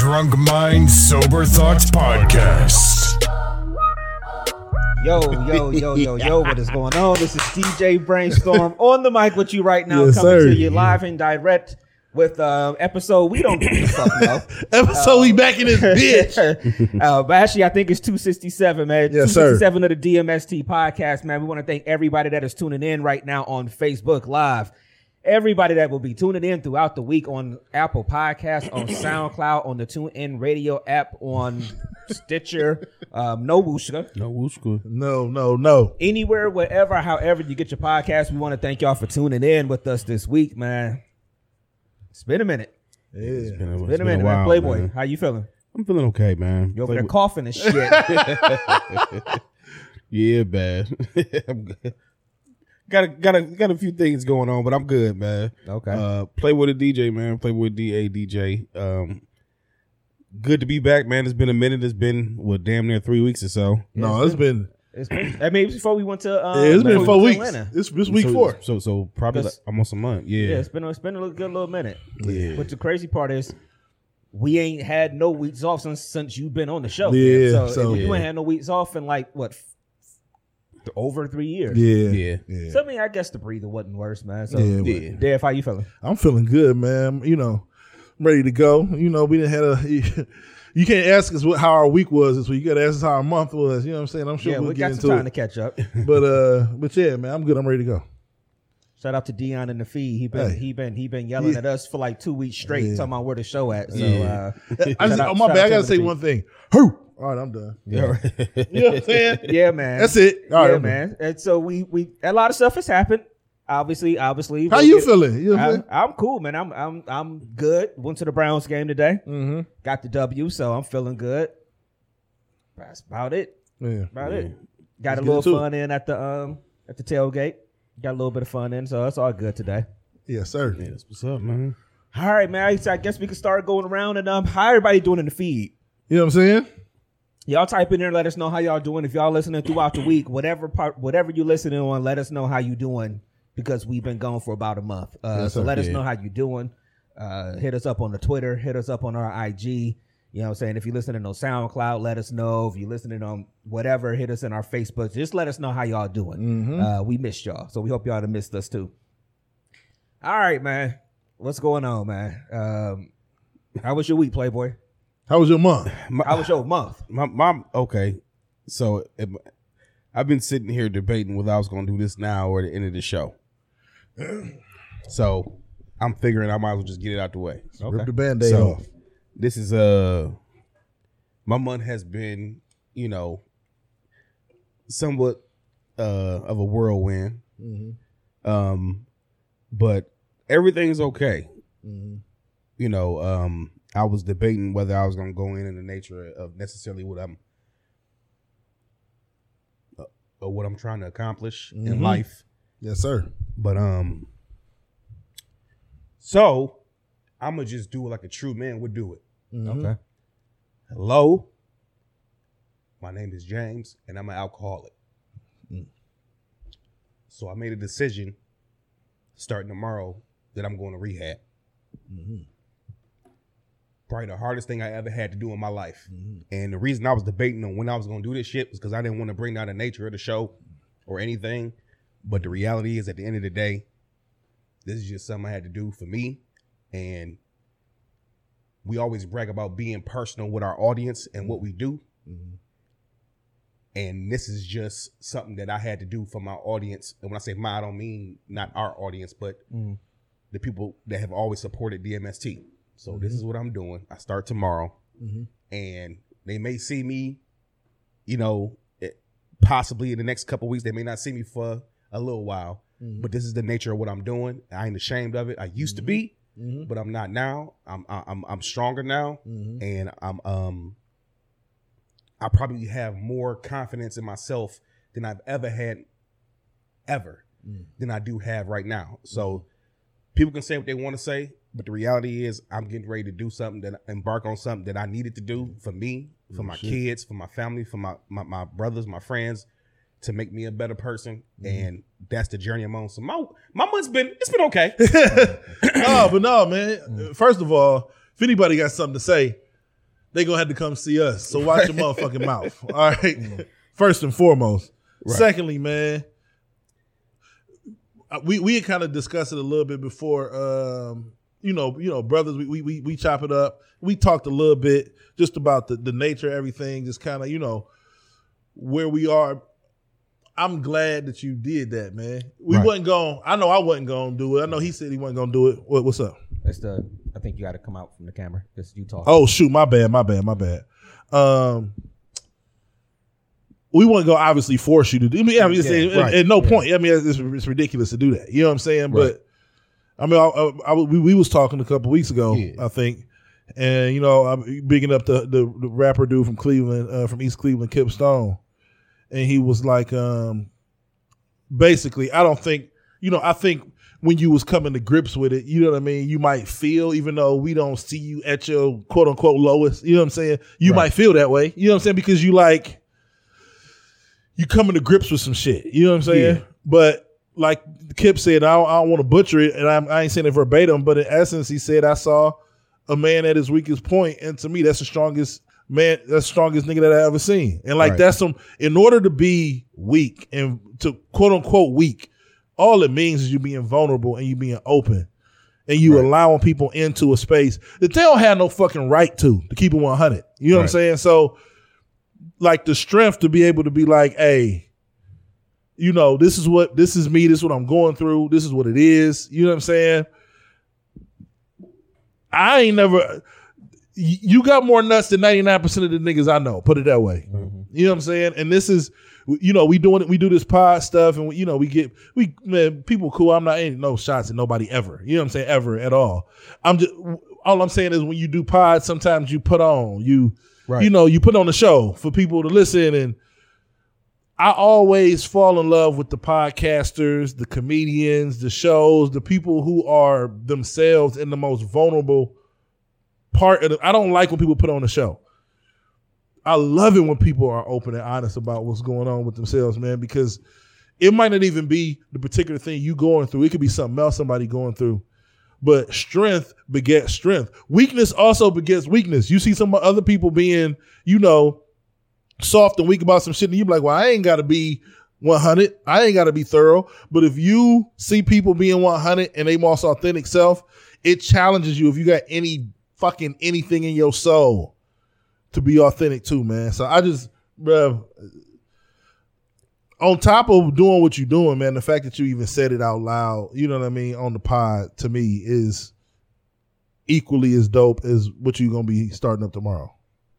Drunk Mind Sober Thoughts Yo, yo, yo, yo, yo, what is going on? This is DJ Brainstorm on the mic with you right now, Yes, coming sir. to you live and direct with uh episode we don't give a fuck know. Episode we back in this bitch. uh, but actually, I think it's 267, man. Yes, sir. 267 of the DMST podcast, man. We want to thank everybody that is tuning in right now on Facebook Live. Everybody that will be tuning in throughout the week on Apple Podcasts, on SoundCloud, on the TuneIn Radio app, on Stitcher, um, No Wooshka. No, Wooshka. No, no, no. anywhere, wherever, however you get your podcast. We want to thank y'all for tuning in with us this week, man. It's been a minute. Yeah. It's been a, It's it's been a minute, man. while, Playboy, man. how you feeling? I'm feeling okay, man. You over there coughing and shit. yeah, bad. I'm good. Got a, got a got a few things going on, but I'm good, man. okay. Uh, play with a DJ, man. Play with DA DJ. Um, good to be back, man. It's been a minute. It's been what damn near three weeks or so. No, it's been it's been, I mean, before we went to, um, yeah, it's been before four we weeks. went to Atlanta. This this week so, four. So so probably like almost a month. Yeah. Yeah, it's been it's been a little, good little minute. Yeah. But the crazy part is, we ain't had no weeks off since since you've been on the show. Yeah, man. So, so- if you ain't had no weeks off in like what, f- over three years. Yeah, Yeah. yeah. So I mean, I guess the breather wasn't worse, man. So Yeah, Yeah. Dave, how you feeling? I'm feeling good, man. You know, I'm ready to go. You know, we didn't have a. You can't ask us what how our week was this week. You got to ask us how our month was. You know what I'm saying? I'm sure yeah, we'll we get got into some time to catch up. But uh, but yeah, man, I'm good. I'm ready to go. Shout out to Dion in the feed. He been Hey. he been he been yelling Yeah. at us for like two weeks straight, Yeah. talking about where the show at. So Yeah. uh, I Shout just, out- oh my bad. I gotta say one thing. Who? All right, I'm done. Yeah. You know what I'm saying? yeah, man. That's it. All right, yeah, I'm done. man. And so we we a lot of stuff has happened. Obviously, obviously. How you get- feeling? You know I'm I'm, cool, man. I'm I'm I'm good. Went to the Browns game today. Mm-hmm. Got the W, so I'm feeling good. That's about it. Yeah. About Yeah. it. Got Let's a little fun in at the um at the tailgate. Got a little bit of fun in, so that's all good today. Yes, sir. Yeah, that's what's up, man. All right, man. So I guess we can start going around and um, how everybody doing in the feed? You know what I'm saying? Y'all type in there, let us know how y'all doing. If y'all listening throughout the week, whatever part, whatever you listening on, let us know how you doing because we've been gone for about a month. Uh, so let us know how you doing. Uh, hit us up on the Twitter. Hit us up on our IG. You know what I'm saying? If you're listening on SoundCloud, let us know. If you're listening on whatever, hit us in our Facebook. Just let us know how y'all doing. Mm-hmm. Uh, we missed y'all, so we hope y'all have missed us too. All right, man. What's going on, man? Um, how was your week, Playboy? How was your month? My, How was your month? my mom. Okay, so um, I've been sitting here debating whether I was going to do this now or at the end of the show. So I'm figuring I might as well just get it out the way. Rip the band-aid So off. this is uh my month has been, you know, somewhat uh of a whirlwind. Mm-hmm. Um but everything's okay. Mm-hmm. You know, um I was debating whether I was going to go in in the nature of necessarily what I'm uh, or what I'm trying to accomplish in Mhm. life. Yes, sir. But um so I'm gonna just do it like a true man would do it. Mhm. Okay. Hello. My name is James, and I'm an alcoholic. Mm. So I made a decision starting tomorrow that I'm going to rehab. Mhm. Probably the hardest thing I ever had to do in my life. Mhm. And the reason I was debating on when I was going to do this shit was because I didn't want to bring down the nature of the show or anything. But the reality is, at the end of the day, this is just something I had to do for me. And we always brag about being personal with our audience and what we do. Mhm. And this is just something that I had to do for my audience. And when I say my, I don't mean not our audience, but Mm. the people that have always supported DMST. So this is what I'm doing. I start tomorrow, Mhm. and they may see me, you know, it- possibly in the next couple weeks. They may not see me for a little while, Mhm. but this is the nature of what I'm doing. I ain't ashamed of it. I used to be, Mhm. but I'm not now. I'm I'm I'm stronger now, Mhm. and I'm um I probably have more confidence in myself than I've ever had, ever, than I do have right now. So people can say what they want to say, but the reality is I'm getting ready to do something that embark on something that I needed to do for me, for my kids, for my family, for my, my my brothers, my friends, to make me a better person. And that's the journey I'm on. So my my month's been it's been okay. no, but no, man. First of all, if anybody got something to say, they gonna have to come see us. So watch your motherfucking mouth. All right. First and foremost. Secondly, man, uh, we we had kind of discussed it a little bit before. Um, you know, you know, brothers, we we we, we chop it up. We talked a little bit just about the the nature of everything, just kind of you know where we are. I'm glad that you did that, man. We Right. wasn't going. I know I wasn't going to do it. I know he said he wasn't going to do it. What, what's up? That's the. I think you got to come out from the camera because you talk. Oh shoot, my bad, my bad, my bad. Um, we wouldn't go obviously force you to do. I mean, obviously, Yeah, at, right. at no point. I mean, it's, it's ridiculous to do that. You know what I'm saying? Right. But I mean, I, I, I- we, we was talking a couple weeks ago, Yeah. I think, and you know, I'm bigging up the the, the rapper dude from Cleveland, uh, from East Cleveland, Kip Stone, and he was like, um, basically, I don't think, you know, I think when you was coming to grips with it, you know what I mean. You might feel, even though we don't see you at your quote unquote lowest, you know what I'm saying. You Right. might feel that way, you know what I'm saying, because you like you coming to grips with some shit. You know what I'm saying? Yeah. But like Kip said, I don't, I don't want to butcher it, and I'm, I ain't saying it verbatim, but in essence, he said, "I saw a man at his weakest point, and to me, that's the strongest man, that's the strongest nigga that I ever seen." And like Right. that's some. In order to be weak and to quote unquote weak, all it means is you being vulnerable and you being open. And you Right. allowing people into a space that they don't have no fucking right to, to keep it 100. You know what I'm saying? So, like the strength to be able to be like, hey, you know, this is what this is me, this is what I'm going through, this is what it is. You know what I'm saying? I ain't never you got more nuts than 99% of the niggas I know, put it that way. Mm-hmm. You know what I'm saying? And this is you know, we doing it, we do this pod stuff and we, you know, we get we man, people cool. I'm not ain't no shots at nobody ever. You know what I'm saying? Ever at all. I'm just all I'm saying is when you do pods, sometimes you put on, you Right. you know, you put on the show for people to listen and I always fall in love with the podcasters, the comedians, the shows, the people who are themselves in the most vulnerable part of the, I don't like when people put on a show. I love it when people are open and honest about what's going on with themselves, man, because it might not even be the particular thing you going through. It could be something else somebody going through. But strength begets strength. Weakness also begets weakness. You see some other people being, you know, soft and weak about some shit, and you be like, well, I ain't got to be 100. I ain't got to be thorough. But if you see people being 100 and they most authentic self, it challenges you if you got any fucking anything in your soul to be authentic too, man. So I just, bruh, on top of doing what you're doing, man, the fact that you even said it out loud, you know what I mean, on the pod to me is equally as dope as what you're gonna be starting up tomorrow.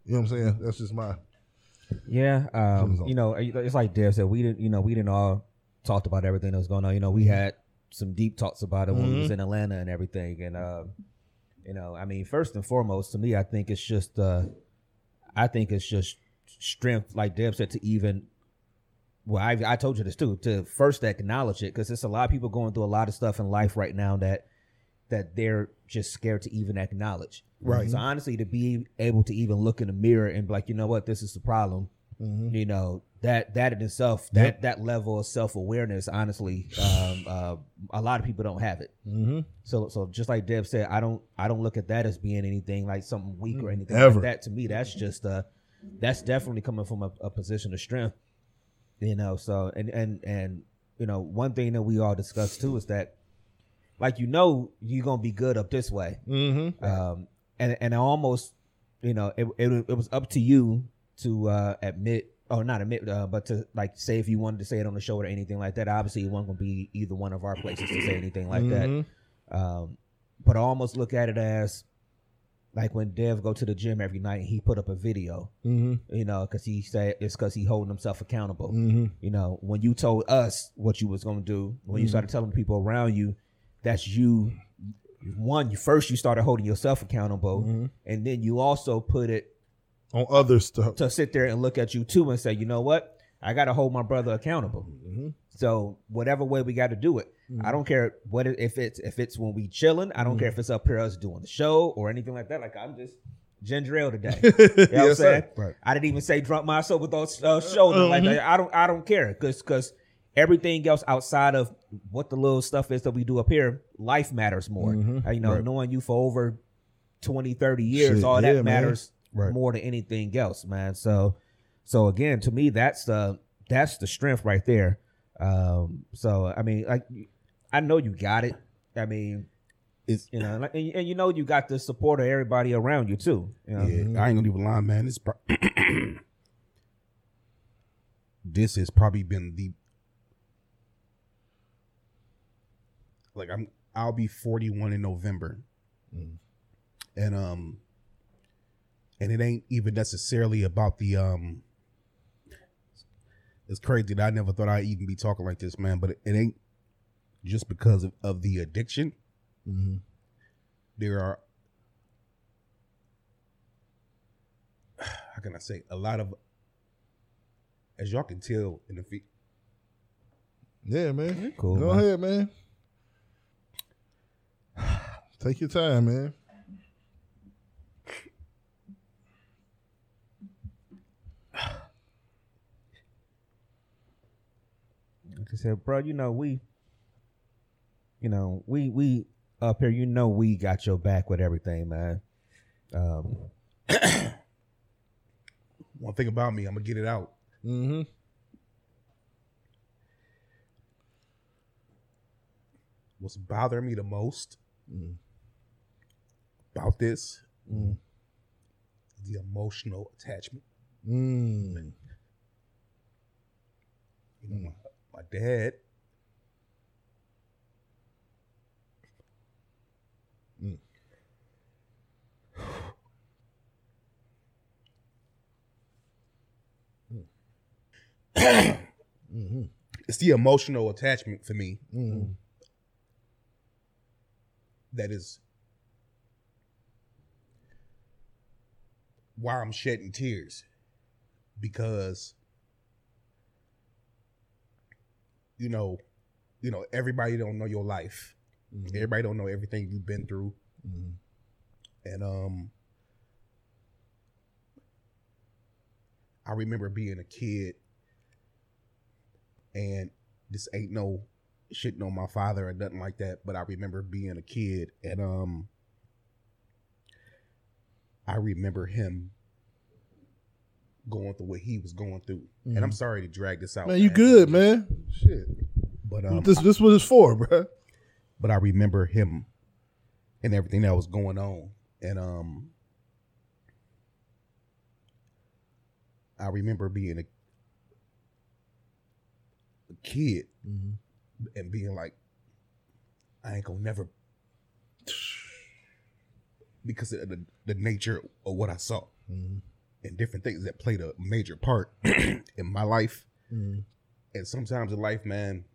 You know what I'm saying? That's just my Yeah, um, you know, it's like Dev said. We didn't, you know, we didn't all talked about everything that was going on. You know, we had some deep talks about it when we was in Atlanta and everything. And uh, you know, I mean, first and foremost, to me, I think it's just, uh, I think it's just strength, like Deb said, to even. Well, I I told you this too. To first acknowledge it, because it's a lot of people going through a lot of stuff in life right now that that they're just scared to even acknowledge. Right. So honestly, to be able to even look in the mirror and be like, you know what, this is the problem. Mm-hmm. You know that that in itself, that that level of self awareness, honestly, um, uh, a lot of people don't have it. mm-hmm. So so just like Deb said, I don't I don't look at that as being anything like something weak or anything Ever. like that. To me, that's just uh that's definitely coming from a, a position of strength. You know, so and and and you know, one thing that we all discussed too is that like you know you're gonna be good up this way. Mm-hmm. Um and and I almost you know, it it, it was up to you to uh admit or not admit, uh, but to like say if you wanted to say it on the show or anything like that. Obviously, it wasn't gonna be either one of our places to say anything like that. Mhm. Um, but I almost look at it as like when Dev go to the gym every night and he put up a video, Mm-hmm. you know, because he said it's because he holding himself accountable. Mm-hmm. You know, when you told us what you was gonna do, when you started telling people around you, that's you. One, you first you started holding yourself accountable, and then you also put it on other stuff. to sit there and look at you too and say, you know what? I got to hold my brother accountable. Mm-hmm. So whatever way we got to do it, I don't care what it, if it's if it's when we chilling. I don't care if it's up here us doing the show or anything like that. Like I'm just ginger ale today. You know what I'm saying? Right. I didn't even say drunk myself with those uh, shoulders like that. I don't I don't care because because everything else outside of what the little stuff is that we do up here, life matters more. Uh, you know, Right. knowing you for over 20, 30 years, Shit, all yeah, that matters Right. more than anything else, man. So so again, to me, that's the that's the strength right there. Um, so I mean, like I know you got it. I mean, It's you know, like, and, and you know you got the support of everybody around you too. You know? Yeah, I ain't gonna even lie, man. This pro- this has probably been the like I'm I'll be 41 in November. And um and it ain't even necessarily about the um it's crazy that I never thought I'd even be talking like this, man, but it, it ain't just because of, of the addiction. There are how can I say a lot of as y'all can tell in the fe- Yeah, man. Cool, Go man. ahead, man. Take your time, man. Like I said, bro, you know we, you know we we up here, you know we got your back with everything, man. Um, one thing about me, I'm gonna get it out. Mm-hmm. What's bothering me the most about this Mm. the emotional attachment. Mm. You know, my, my dad. It's the emotional attachment for me Mm. That is why I'm shedding tears because you know you know everybody don't know your life. Everybody don't know everything you've been through. Mhm. and um I remember being a kid and this ain't no shitting on my father or nothing like that, but I remember being a kid and um I remember him going through what he was going through. And I'm sorry to drag this out. Man, you good, man. Shit. But um this this what it's for, bro. but I remember him and everything that was going on. And um I remember being a, a kid and being like, I ain't gonna never because of the, the nature of what I saw mm-hmm. and different things that played a major part in my life. Mm-hmm. And sometimes in life, man,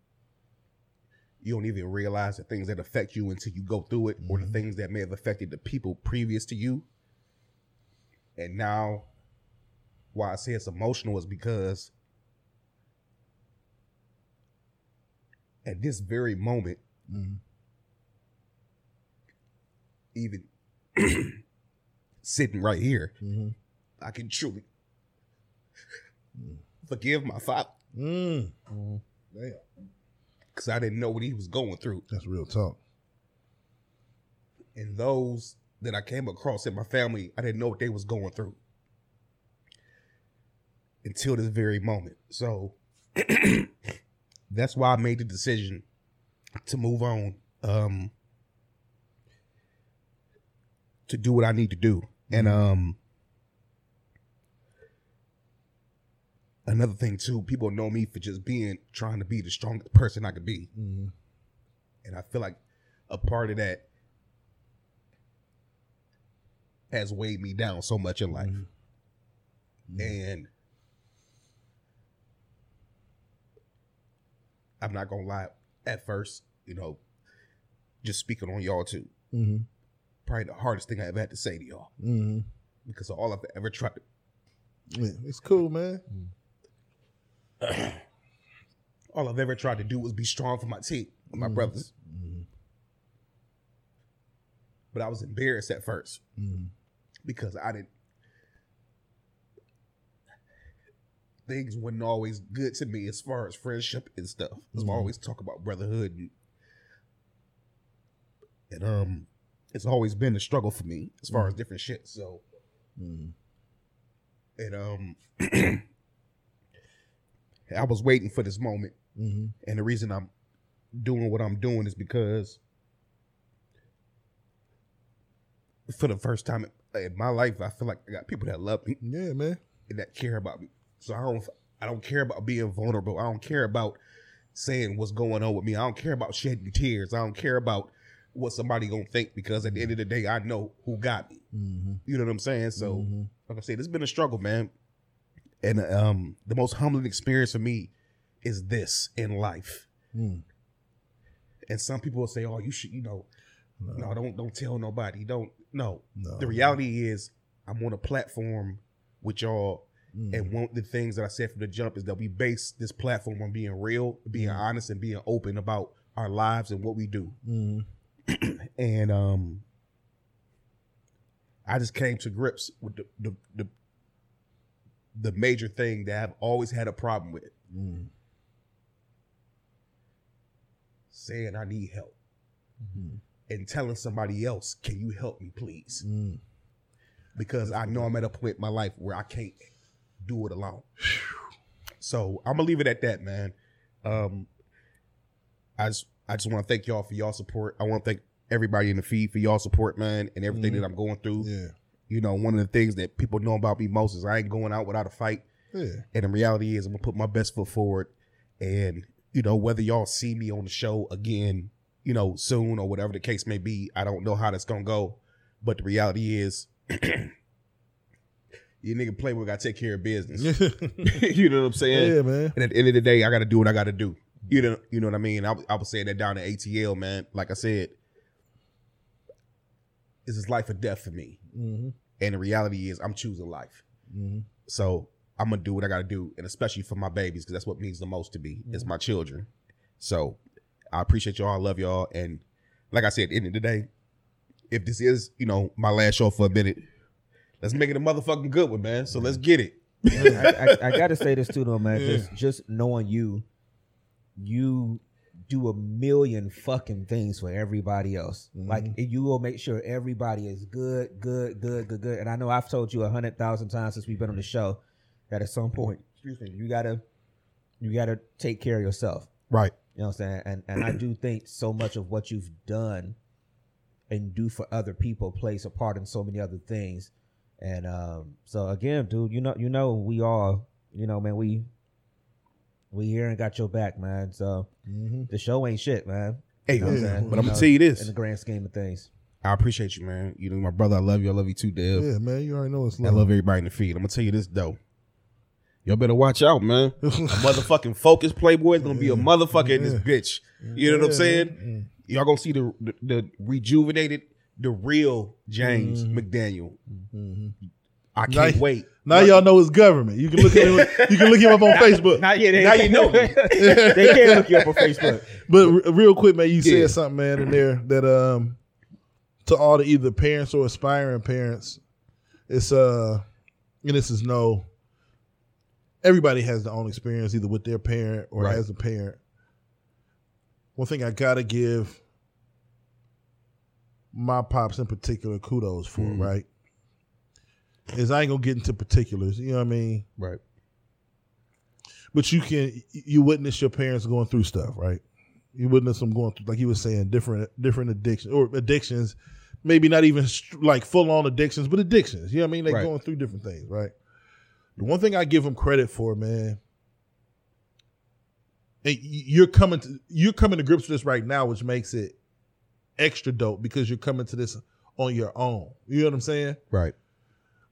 you don't even realize the things that affect you until you go through it, or the mm-hmm. things that may have affected the people previous to you. And now, why I say it's emotional is because at this very moment, mm-hmm. even sitting right here, mm-hmm. I can truly mm. forgive my father Mm. Mm-hmm. Damn. because I didn't know what he was going through. That's real talk. and those that I came across in my family, I didn't know what they was going through until this very moment. So that's why I made the decision to move on, um, to do what I need to do, and um, another thing too, people know me for just being trying to be the strongest person I could be, and I feel like a part of that has weighed me down so much in life. And I'm not gonna lie, at first, you know, just speaking on y'all too, Mm-hmm. probably the hardest thing I ever had to say to y'all Mm-hmm. because all I've ever tried to Yeah, it's cool, man. All I've ever tried to do was be strong for my team, my brothers. But I was embarrassed at 1st because I didn't. Things wasn't always good to me as far as friendship and stuff. Because I always talk about brotherhood, and, and um, it's always been a struggle for me as far as different shit. So, and um, I was waiting for this moment. Mm-hmm. And the reason I'm doing what I'm doing is because for the first time in my life, I feel like I got people that love me Yeah, man. and that care about me. So I don't I don't care about being vulnerable. I don't care about saying what's going on with me. I don't care about shedding tears. I don't care about what somebody gonna think because at the end of the day, I know who got me. Mm-hmm. You know what I'm saying? So, like I said, it's been a struggle, man. And um, the most humbling experience for me is this in life. Mm. And some people will say, "Oh, you should, you know, no, don't don't tell nobody. Don't no. No. The reality is, I'm on a platform with y'all, Mm. and one of the things that I said from the jump is that we base this platform on being real, being honest, and being open about our lives and what we do. Mm. And um, I just came to grips with the the the, the major thing that I've always had a problem with. Mm. Saying I need help Mhm. and telling somebody else, "Can you help me, please?" Mm. because I know I'm at a point in my life where I can't do it alone. So I'm gonna leave it at that, man. Um, I just I just want to thank y'all for y'all support. I want to thank everybody in the feed for y'all support, man, and everything that I'm going through. Yeah. You know, one of the things that people know about me most is I ain't going out without a fight. Yeah. And the reality is, I'm gonna put my best foot forward. And you know, whether y'all see me on the show again, you know, soon or whatever the case may be, I don't know how that's gonna go. But the reality is, you nigga play, we gotta take care of business. you know what I'm saying? yeah, man. And at the end of the day, I got to do what I got to do. You know, you know what I mean. I, was- I was saying that down at ATL, man. Like I said, this is life or death for me. Mm-hmm. And the reality is, I'm choosing life. Mm-hmm. So I'm gonna do what I got to do, and especially for my babies, because that's what means the most to me is my children. So I appreciate y'all. I love y'all, and like I said, at the end of the day, if this is you know my last show for a minute, let's make it a motherfucking good one, man. So let's get it. I, I, I gotta say this too, though, man. Just just knowing you, you do a million fucking things for everybody else. Mm-hmm. Like you will make sure everybody is good, good, good, good, good. And I know I've told you a hundred thousand times since we've been on the show that at some point, excuse me, you gotta you gotta take care of yourself. Right. You know what I'm saying? And and I do think so much of what you've done and do for other people plays a part in so many other things. And um, so again, dude, you know, you know, we all, you know, man, we we here and got your back, man. So Mm-hmm. the show ain't shit, man. Hey, You know what I'm Yeah. saying? but I'm gonna know, tell you this. in the grand scheme of things. I appreciate you, man. You know, my brother, I love you. I love you too, Dev. Yeah, man. You already know it's love. I love. love everybody in the feed. I'm gonna tell you this though. Y'all better watch out, man. A motherfucking focus playboy is gonna be a motherfucker in this bitch. You know what I'm saying? Y'all gonna see the, the the rejuvenated, the real James McDaniel. I can't Nice. wait. Now y'all know it's government. You can look him, you can look him up on Facebook. Not yet. Now you know. they can't look you up on Facebook. But r- real quick, man, you Yeah. said something, man, in there that um to all the either parents or aspiring parents, it's uh and this is no everybody has their own experience either with their parent or Right. as a parent. One thing I gotta give my pops in particular kudos for, Mm. right? Is I ain't gonna get into particulars, you know what I mean? Right. But you can you witness your parents going through stuff, right? You witness them going through, like you were saying, different different addictions or addictions, maybe not even like full on addictions, but addictions. You know what I mean? They're Right. going through different things, right? The one thing I give them credit for, man, and you're coming to you're coming to grips with this right now, which makes it extra dope because you're coming to this on your own. You know what I'm saying? Right.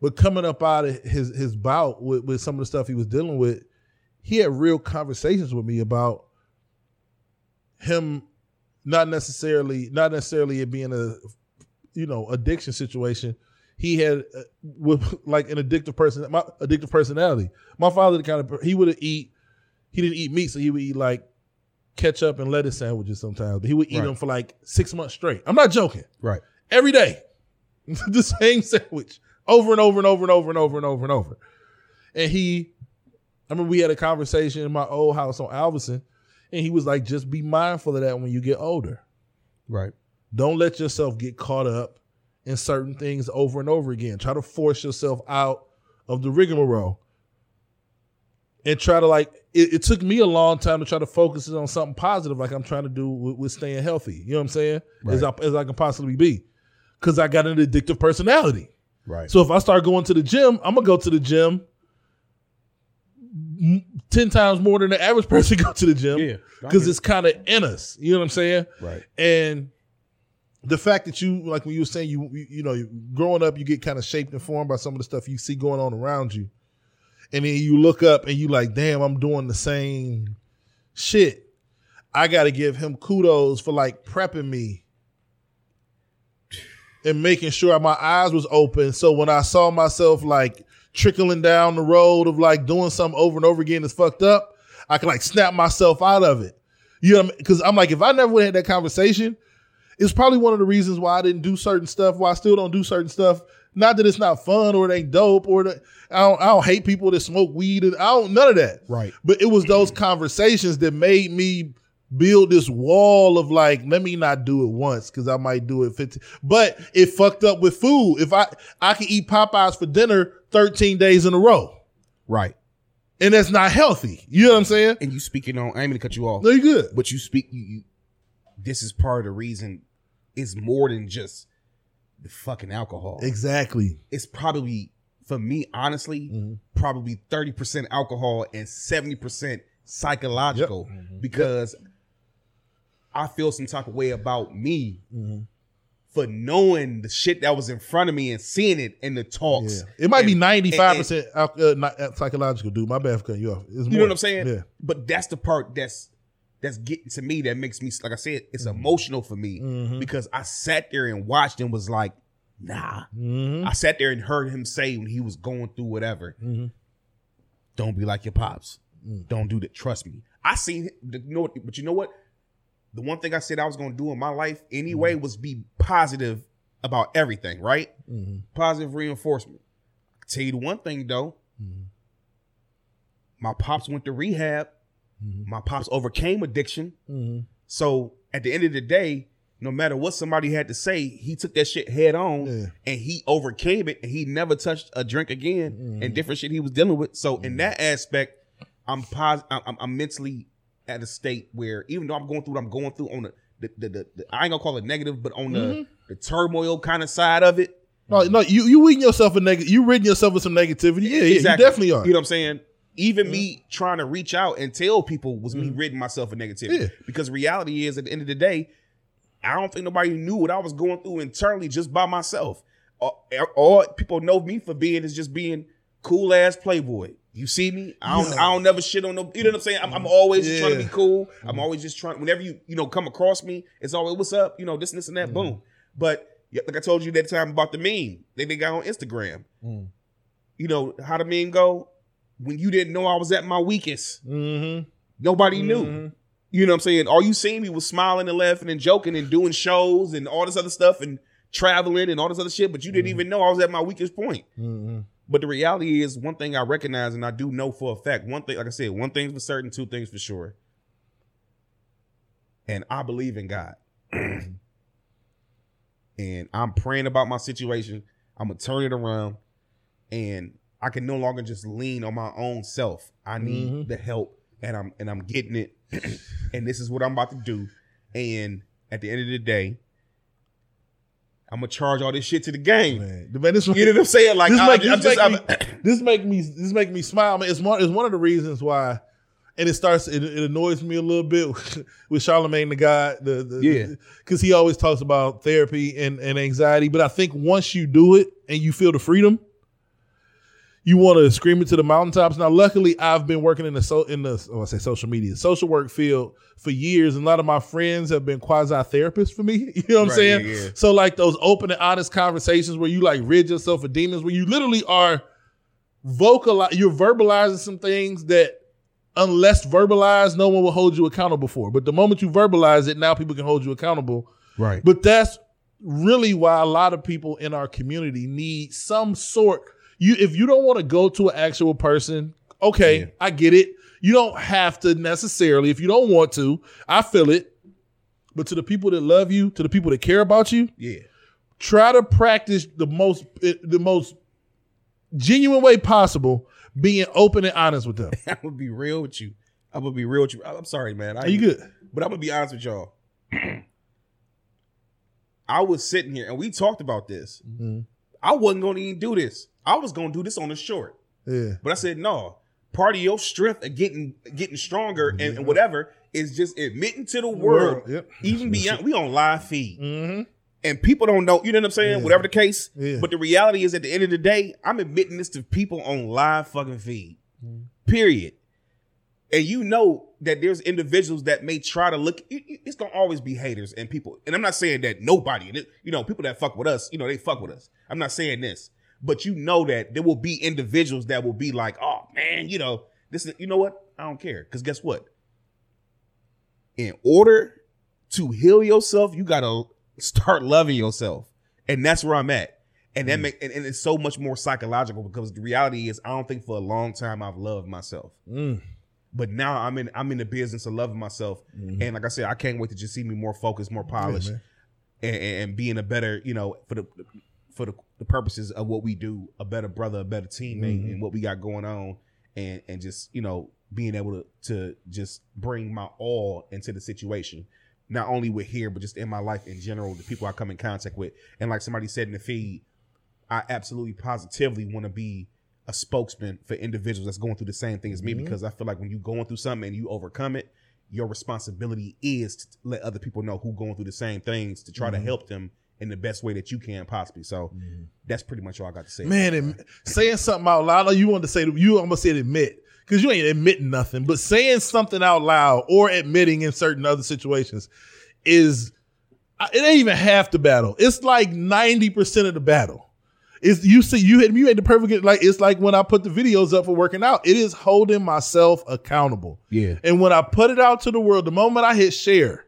But coming up out of his his bout with, with some of the stuff he was dealing with, he had real conversations with me about him not necessarily not necessarily it being a you know addiction situation. he had uh, with like an addictive person, my addictive personality. My father, the kind of he would eat. He didn't eat meat, so he would eat like ketchup and lettuce sandwiches sometimes. But he would eat Right. them for like six months straight. I'm not joking. Right. Every day, the same sandwich over and over and over and over and over and over and over. And he, I remember we had a conversation in my old house on Alverson, and he was like, "Just be mindful of that when you get older." Right. Don't let yourself get caught up in certain things over and over again. Try to force yourself out of the rigmarole. And try to like it, it took me a long time to try to focus on something positive, like I'm trying to do with, with staying healthy. You know what I'm saying? As I as I can possibly be. Cause I got an addictive personality. Right. So if I start going to the gym, I'm gonna go to the gym ten times more than the average person go to the gym. Yeah. Because it's kind of in us. You know what I'm saying? right. And the fact that you, like when you were saying, you you, you know, growing up, you get kind of shaped and formed by some of the stuff you see going on around you, and then you look up and you like, damn, I'm doing the same shit. I got to give him kudos for like prepping me and making sure my eyes was open. So when I saw myself like trickling down the road of like doing something over and over again that's fucked up, I can like snap myself out of it. You know, because I'm like, if I never would have had that conversation, it's probably one of the reasons why I didn't do certain stuff, why I still don't do certain stuff. Not that it's not fun or it ain't dope or that I don't, I don't hate people that smoke weed and I don't none of that. Right. But it was those conversations that made me build this wall of like, let me not do it once because I might do it 15. But it fucked up with food. If I I can eat Popeyes for dinner 13 days in a row. Right. And that's not healthy. You know what I'm saying? And you speaking on, I ain't gonna cut you off, No, you good. but you speak, you, you, this is part of the reason it's more than just the fucking alcohol. Exactly. it's probably, for me, honestly, Mm-hmm. probably 30% alcohol and 70% psychological because I feel some type of way about me Mm-hmm. for knowing the shit that was in front of me and seeing it in the talks. Yeah. It might be 95% al- uh, not- uh, psychological, dude. My bad for cutting you off. It's You know what I'm saying? Yeah. But that's the part that's that's getting to me that makes me like I said, it's Mm-hmm. emotional for me because I sat there and watched and was like, nah. Mm-hmm. I sat there and heard him say when he was going through whatever, don't be like your pops. Mm. Don't do that. Trust me. I seen you know but you know what? The one thing I said I was gonna do in my life anyway Mm-hmm. was be positive about everything, right? Positive reinforcement. I tell you the one thing though. Mm-hmm. My pops went to rehab. My pops overcame addiction. Mm-hmm. So at the end of the day, no matter what somebody had to say, he took that shit head on Yeah. and he overcame it and he never touched a drink again Mm-hmm. and different shit he was dealing with. So in that aspect, I'm pos- I'm, I'm- I'm mentally at a state where even though I'm going through what I'm going through on the the, the, the, the I ain't gonna call it negative, but on Mm-hmm. the the turmoil kind of side of it, No, no, you you reading yourself a negative. You ridding yourself of some negativity. Yeah, yeah, you definitely are. You know what I'm saying? Even me mm-hmm. trying to reach out and tell people was me mm-hmm. ridding myself of negativity. Yeah. Because reality is, at the end of the day, I don't think nobody knew what I was going through internally just by myself. All, all people know me for being is just being cool ass playboy. You see me? I don't. I don't never shit on no. You know what I'm saying? I'm, I'm always just trying to be Yeah. cool. I'm mm-hmm. always just trying. Whenever you you know come across me, it's always what's up. You know this and this and that. Boom. But yeah, like I told you that time about the meme that they got on Instagram. Mm. You know how the meme go? When you didn't know I was at my weakest, Mm-hmm. nobody knew. You know what I'm saying? All you seen me was smiling and laughing and joking and doing shows and all this other stuff and traveling and all this other shit, but you didn't even know I was at my weakest point. Mm-hmm. But the reality is, one thing I recognize and I do know for a fact, one thing, like I said, one thing's for certain, two things for sure. And I believe in God. and I'm praying about my situation. I'm going to turn it around. And I can no longer just lean on my own self. I need Mhm. the help. And I'm and I'm getting it. and this is what I'm about to do. And at the end of the day, I'm gonna charge all this shit to the game. Man, man, this, You know what I'm saying? Like this I, make, I'm this, just, make me, this make me this make me smile. Man, it's one it's one of the reasons why, and it starts it, it annoys me a little bit with Charlamagne tha God, the, the Yeah. because he always talks about therapy and and anxiety. But I think once you do it and you feel the freedom, you want to scream it to the mountaintops. Now, luckily, I've been working in the so in the oh, I say social media, social work field for years, and a lot of my friends have been quasi therapists for me. You know what I'm Right, saying? yeah, yeah. So like those open and honest conversations where you like rid yourself of demons, where you literally are vocalize, you're verbalizing some things that unless verbalized, no one will hold you accountable for. But the moment you verbalize it, now people can hold you accountable. Right. But that's really why a lot of people in our community need some sort. You, if you don't want to go to an actual person, okay, Yeah. I get it. You don't have to necessarily. If you don't want to, I feel it. But to the people that love you, to the people that care about you, yeah. try to practice the most eh, the most genuine way possible, being open and honest with them. I'm gonna be real with you. I'm gonna be real with you. I'm sorry, man. I, Are you good? But I'm gonna be honest with y'all. I was sitting here and we talked about this. Mm-hmm. I wasn't gonna even do this. I was gonna do this on the short. Yeah. But I said, no. Part of your strength of getting getting stronger and, and whatever is just admitting to the world, World, yep. even beyond we on live feed. Mm-hmm. And people don't know, you know what I'm saying? Yeah. Whatever the case. Yeah. But the reality is at the end of the day, I'm admitting this to people on live fucking feed. Period. And you know that there's individuals that may try to look. it- it- It's gonna always be haters and people. And I'm not saying that nobody, and it- you know, people that fuck with us, you know, they fuck with us. I'm not saying this, but you know that there will be individuals that will be like, "Oh man, you know, this is, you know what? I don't care." Because guess what? In order to heal yourself, you gotta start loving yourself, and that's where I'm at. And that make and, and it's so much more psychological because the reality is I don't think for a long time I've loved myself Mm. But now I'm in I'm in the business of loving myself, mm-hmm. and like I said, I can't wait to just see me more focused, more polished, man. and, and, being a better, you know, for the for the, the purposes of what we do, a better brother, a better teammate, mm-hmm. and what we got going on, and and just you know being able to to just bring my all into the situation, not only with here, but just in my life in general, the people I come in contact with, and like somebody said in the feed, I absolutely positively want to be a spokesman for individuals that's going through the same thing as me mm-hmm. because I feel like when you're going through something and you overcome it, your responsibility is to let other people know who going through the same things to try to mm-hmm. help them in the best way that you can possibly. So mm-hmm. that's pretty much all I got to say. Man, and saying something out loud. You want to say you almost said admit because you ain't admitting nothing, but saying something out loud or admitting in certain other situations is it ain't even half the battle. It's like ninety percent of the battle. It's you see you hit you ain't the perfect like it's like when I put the videos up for working out. It is holding myself accountable. Yeah. And when I put it out to the world, the moment I hit share,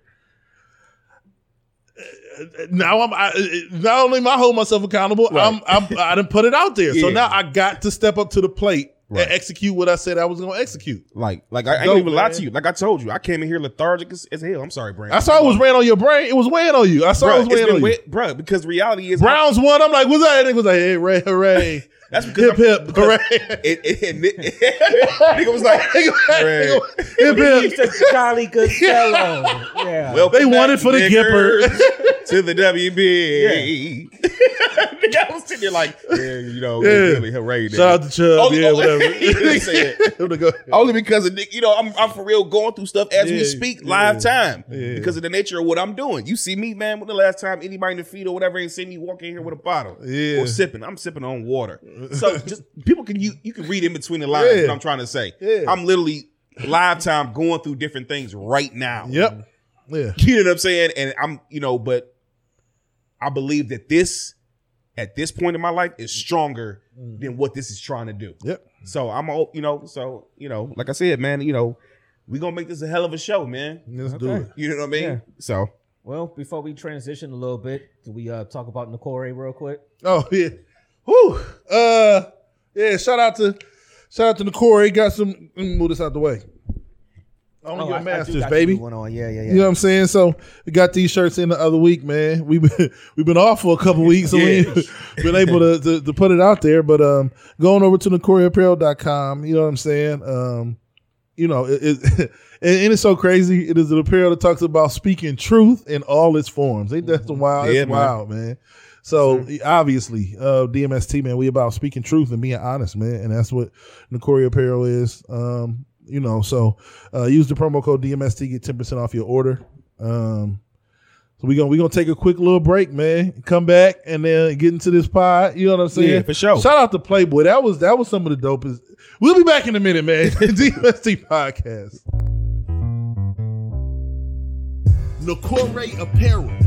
now I'm I, not only am I holding myself accountable, I'm, I'm I didn't put it out there. So now I got to step up to the plate Right. and execute what I said I was going to execute. Like, like I, I ain't even lie to you. Like I told you, I came in here lethargic as, as hell. I'm sorry, Brandon. I saw it was weighing on your brain. It was weighing on you. I saw it was weighing on you. wet, bruh, because reality is Browns won. I'm like, what's that? Nigga was like, hey, hooray, hooray. That's because hip I'm- hip, because hooray. It, it, it, nigga was like, Nigga, Right. hip hip. Charlie just Costello. Yeah. Welcome They wanted for the niggers, to the WB. Nigga, I was sitting there like, yeah, you know, Yeah. really hooray. Shout out to Chubb. Only- yeah, only- whatever. He say it. Him to go- Only because of Nick, you know, I'm I'm for real going through stuff as we speak yeah, live time yeah. because of the nature of what I'm doing. You see me, man. When the last time anybody in the feed or whatever ain't seen me walk in here with a bottle Yeah. or sipping, I'm sipping on water. So just people can you you can read in between the lines Yeah. what I'm trying to say. Yeah. I'm literally live time going through different things right now. Yep. Yeah. You know what I'm saying? And I'm, you know, but I believe that this, at this point in my life, is stronger than what this is trying to do. Yep. So I'm, all you know, so you know, like I said, man, you know, we gonna make this a hell of a show, man. Let's do it. You know what I mean? Yeah. So Well, before we transition a little bit, do we uh, talk about Nicole real quick? Oh yeah. Whew. Uh yeah, shout out to shout out to Nicole. Got some let me move this out the way. On Oh, your I- I masters, got baby. the one on. Yeah, yeah, yeah. You know what I'm saying? So we got these shirts in the other week, man. We've been we've been off for a couple weeks, so we Yeah. ain't been able to, to to put it out there. But um going over to NokoreApparel.com, you know what I'm saying? Um, you know, it, it and, it's so crazy. It is an apparel that talks about speaking truth in all its forms. Ain't that some wild? Yeah, wild, man. So obviously, uh, DMST man, we about speaking truth and being honest, man, and that's what Nokore Apparel is. Um, you know, so uh, use the promo code DMST get ten percent off your order. Um, So we gonna we gonna take a quick little break, man. Come back and then get into this pod. You know what I'm saying? Yeah, for sure. Shout out to Playboy. That was that was some of the dopest. We'll be back in a minute, man. DMST podcast. Nokore Apparel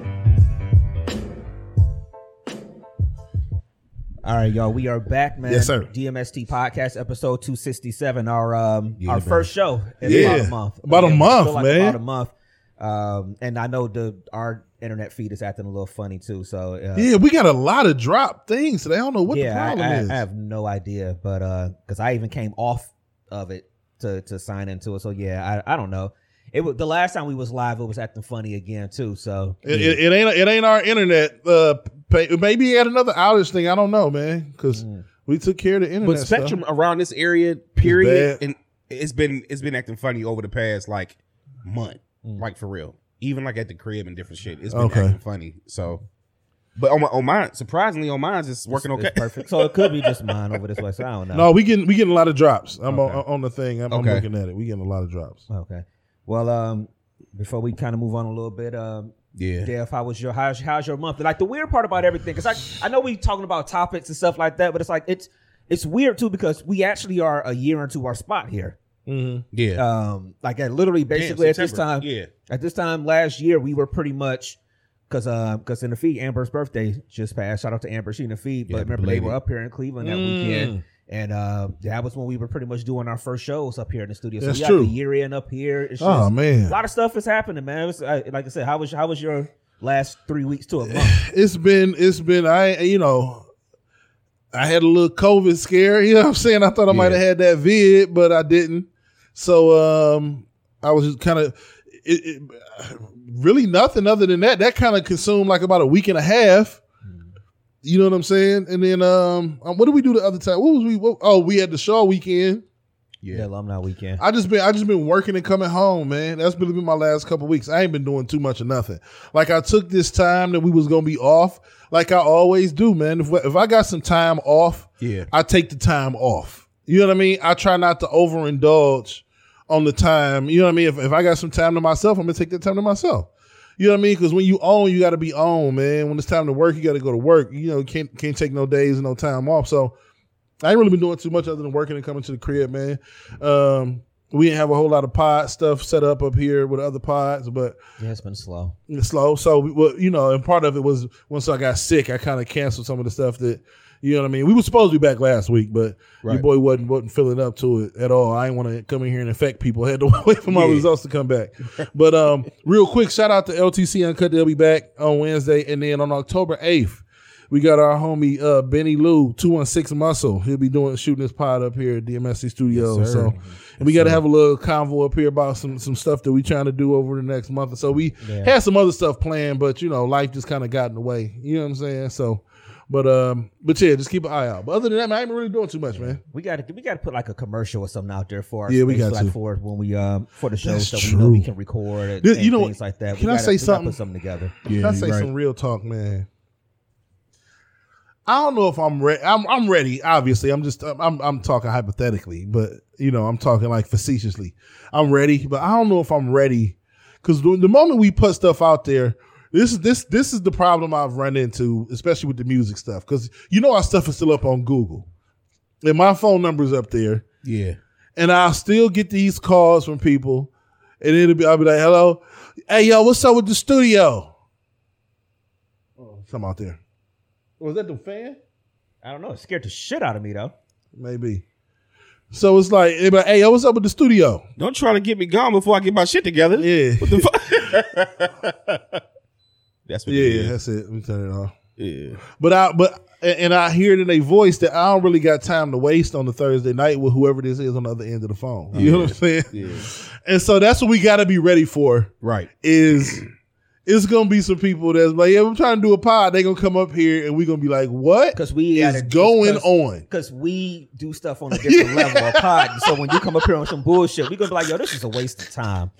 All right, y'all. We are back, man. Yes, sir. DMST podcast episode two sixty seven. Our um Yeah, our man. first show in Yeah. about a month. About a month, like man. About a month. Um, and I know the our internet feed is acting a little funny too. So uh, Yeah, we got a lot of drop things today. I don't know what the yeah, I, problem I, is. I have no idea, but uh, because I even came off of it to to sign into it. So yeah, I I don't know. It was the last time we was live. It was acting funny again too. So It, it, it ain't it ain't our internet. Uh, pay, maybe at another outage thing. I don't know, man, because we took care of the internet. But Spectrum stuff. around this area, period, bad. and it's been it's been acting funny over the past like month, like for real. Even like at the crib and different shit, it's been Okay. acting funny. So, but on my on mine, surprisingly on mine, it's working it's okay. perfect. So it could be just mine over this way. So I don't know. No, we getting we getting a lot of drops. I'm Okay. on, on the thing. I'm, I'm looking at it. We getting a lot of drops. Okay. Well, um, before we kind of move on a little bit, um, Yeah. Dev, how was your how's, how's your month? Like the weird part about everything, because I I know we talking about topics and stuff like that, but it's like it's it's weird too because we actually are a year into our spot here. Yeah. Um, like at literally basically at this time, Yeah. at this time last year we were pretty much because uh because in the feed Amber's birthday just passed. Shout out to Amber, she in the feed. Yeah, but remember belated. they were up here in Cleveland that Mm. weekend. And uh, that was when we were pretty much doing our first shows up here in the studio. So That's we got true. the year in up here. It's Oh just- man, a lot of stuff is happening, man. Was, uh, like I said, how was how was your last three weeks to a month? it's been it's been I you know I had a little COVID scare. You know what I'm saying? I thought I might have had that vid, but I didn't. So um I was just kind of really nothing other than that. That kind of consumed like about a week and a half. You know what I'm saying? And then um what did we do the other time? What was we? What, oh, we had the show weekend. Yeah, Yeah. alumni weekend. I just been I just been working and coming home, man. That's been been my last couple weeks. I ain't been doing too much of nothing. Like I took this time that we was gonna be off, like I always do, man. If if I got some time off, Yeah. I take the time off. You know what I mean? I try not to overindulge on the time. You know what I mean? If if I got some time to myself, I'm gonna take that time to myself. You know what I mean? Because when you own, you got to be on, man. When it's time to work, you got to go to work. You know, can't can't take no days and no time off. So I ain't really been doing too much other than working and coming to the crib, man. Um, we didn't have a whole lot of pod stuff set up up here with other pods, but Yeah, it's been slow. it's slow. So, we, well, you know, and part of it was once I got sick, I kind of canceled some of the stuff that, you know what I mean. We were supposed to be back last week, but your boy wasn't wasn't feeling up to it at all. I didn't want to come in here and infect people. I had to wait for my Yeah. results to come back. but um, real quick, shout out to LTC Uncut. They'll be back on Wednesday, and then on October eighth. We got our homie uh, Benny Lou, two one six Muscle. He'll be doing shooting his pod up here at DMSC Studios. Yes, so, and we got to have a little convo up here about some some stuff that we trying to do over the next month or so. We Yeah. had some other stuff planned, but you know, life just kind of got in the way. You know what I'm saying? So, but um, but yeah, just keep an eye out. But other than that, man, I ain't been really doing too much, man. We got to we got to put like a commercial or something out there for our Yeah, we space, got like to. for when we um for the show, That's so we know we can record and, Dude, and you know things like that. can we I gotta, say we something? Put something together. Can I say right. some real talk, man? I don't know if I'm ready. I'm I'm ready. Obviously, I'm just I'm I'm talking hypothetically, but you know, I'm talking like facetiously. I'm ready, but I don't know if I'm ready because the, the moment we put stuff out there, this is this this is the problem I've run into, especially with the music stuff. Because you know, our stuff is still up on Google, and my phone number's up there, Yeah. and I'll still get these calls from people, and it'll be I'll be like, "Hello, hey yo, what's up with the studio?" Oh, something out there. Oh, Was that the fan? I don't know. It scared the shit out of me though. Maybe. So it's like, like, hey yo, what's up with the studio? Don't try to get me gone before I get my shit together. Yeah, What the fuck? That's what yeah, it is. that's it. Let me turn it off. Yeah. But I, but and, I hear it in a voice that I don't really got time to waste on the Thursday night with whoever this is on the other end of the phone. You know what I'm saying? Yeah. And so that's what we got to be ready for. Right. Is it's gonna be some people that's like, yeah, I'm trying to do a pod. They gonna come up here and we gonna be like, what Because we is gotta- going because- on? Because we do stuff on a different level of pod. So when you come up here on some bullshit, we gonna be like, yo, this is a waste of time.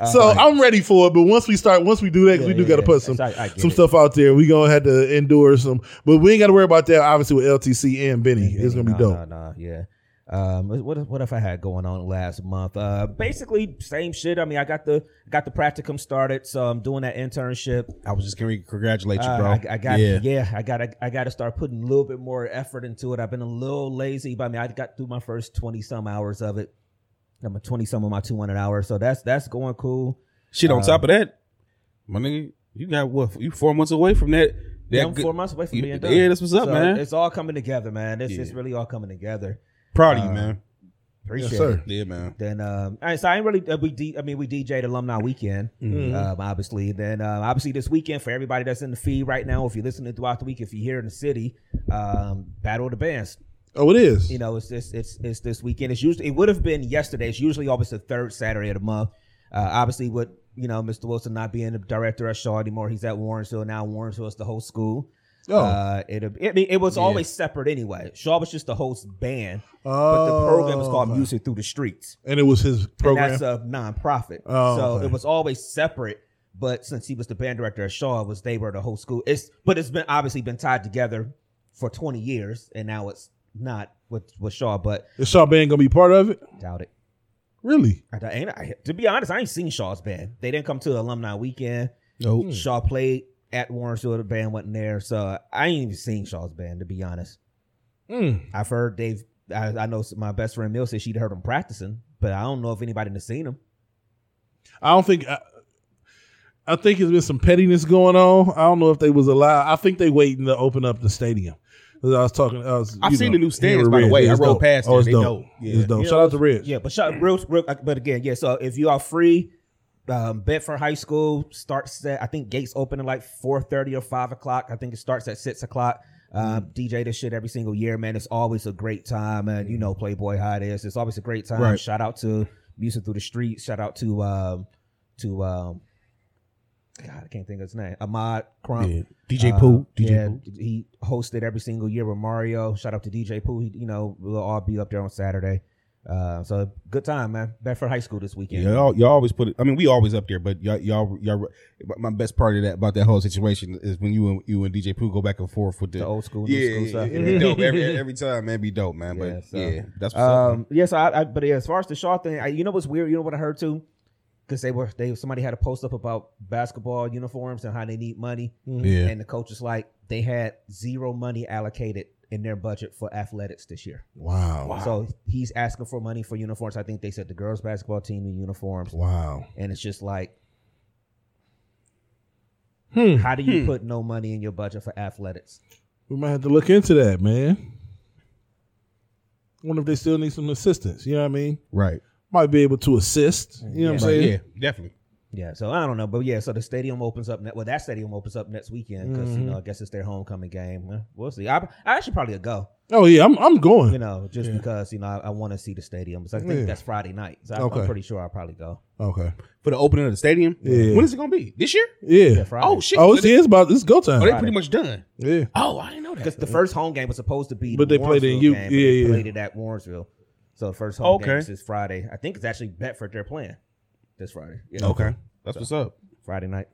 Uh, So I'm ready for it. But once we start, once we do that, 'cause we do yeah, got to yeah. put some I- I some it. stuff out there. We gonna have to endure some, but we ain't got to worry about that. Obviously, with LTC and Benny, it's gonna be Nah, dope. Nah, nah, yeah. Um, what what if I had going on last month? Uh, basically same shit. I mean, I got the got the practicum started, so I'm doing that internship. I was just going to congratulate you, Uh, bro. I, I got yeah. yeah. I got I got to start putting a little bit more effort into it. I've been a little lazy, but I mean, I got through my first twenty some hours of it. I'm a twenty some of my two hundred hours, so that's that's going cool. Shit, on Uh, top of that, my nigga, you got what? You four months away from that. that Yeah, I'm good- four months away from being done. Yeah, that's what's up, So man. It's all coming together, man. It's, it's really all coming together. Proud of you, uh, man. Appreciate Yes, sir. it. Yeah, man. Then um, all right, so I ain't really uh, we D, I mean we DJ'd alumni weekend, Mm-hmm. um, obviously. Then uh, obviously this weekend for everybody that's in the feed right now, if you're listening throughout the week, if you're here in the city, um, Battle of the Bands. Oh, it is. You know, it's this it's it's this weekend. It's usually it would have been yesterday. It's usually always the third Saturday of the month. Uh, obviously, with you know Mr. Wilson not being the director at Shaw anymore, he's at Warrensville now. Warrensville is the whole school. Oh. Uh, it, I mean, it was always separate anyway. Shaw was just the host band, but Oh, the program was called okay. Music Through the Streets and it was his program. and that's a nonprofit. Oh, so okay. it was always separate. But since he was the band director at Shaw, it was they were the whole school. It's but it's been obviously been tied together for twenty years, and now it's not with with Shaw. But is Shaw Band gonna be part of it? doubt it. Really? I, I ain't, I, to be honest, I ain't seen Shaw's band. They didn't come to the alumni weekend. No. Shaw played at Warrensville. The band wasn't there, so I ain't even seen Shaw's band. To be honest, Mm. I've heard they've. I, I know my best friend Mill said she'd heard them practicing, but I don't know if anybody has seen them. I don't think. I, I think there's been some pettiness going on. I don't know if they was allowed. I think they waiting to open up the stadium. 'Cause I was talking. I was, I've seen know, the new stands, by the way. Yeah, I it's rode dope. past Oh, it's They dope. dope. Yeah. It's dope. You Shout know, out to Rich. Yeah, but shout, real, real, but again, yeah. So if you are free, um, Bedford High School starts at I think gates open at like four thirty or five o'clock. I think it starts at six o'clock. Um, DJ this shit every single year, man. It's always a great time, and you know Playboy how it is. It's always a great time. Right. Shout out to Music Through the Streets. Shout out to um, to um, God, I can't think of his name. Ahmad Crump. Yeah. DJ Uh, Pooh. DJ yeah, Pooh. he hosted every single year with Mario. Shout out to DJ Pooh. He, you know, we'll all be up there on Saturday. Uh, so good time, man. Bedford High School this weekend. Yeah, y'all, y'all always put it. I mean, we always up there, but y'all, y'all, y'all. My best part of that about that whole situation is when you and you and DJ Pooh go back and forth with the, The old school, new yeah, school yeah, stuff. yeah, dope every every time, man. Be dope, man. But Yeah, yeah, that's what's up. Um, yes, I, I, but yeah, as far as the Shaw thing, I, you know what's weird? You know what I heard too? Because they were they somebody had a post up about basketball uniforms and how they need money, Yeah. and the coach is like they had zero money allocated in their budget for athletics this year. Wow. So he's asking for money for uniforms. I think they said the girls basketball team need uniforms. Wow. and it's just like Hmm. how do you put no money in your budget for athletics We might have to look into that, man. Wonder if they still need some assistance. You know what I mean? right. Might be able to assist. You know what I'm saying? Yeah, definitely. Yeah so i don't know but yeah so the stadium opens up ne- well that stadium opens up next weekend because you know mm-hmm. i guess it's their homecoming game we'll see i, I actually probably go Oh yeah, I'm I'm going. you know just because you know i, I want to see the stadium so i think Yeah. that's friday night so I, Okay. i'm pretty sure i'll probably go Okay. For the opening of the stadium. Yeah. When is it gonna be? This year? Yeah. yeah friday Oh shit. Oh, it's, it's about it's go time. oh, they pretty much done. yeah. Oh, I didn't know that. because the first home game was supposed to be But the they played in Warrensville U- game, but yeah, they yeah. played it at warrensville so the first home Okay. game is friday i think it's actually bedford they're playing this friday yeah. okay, that's what's up. friday night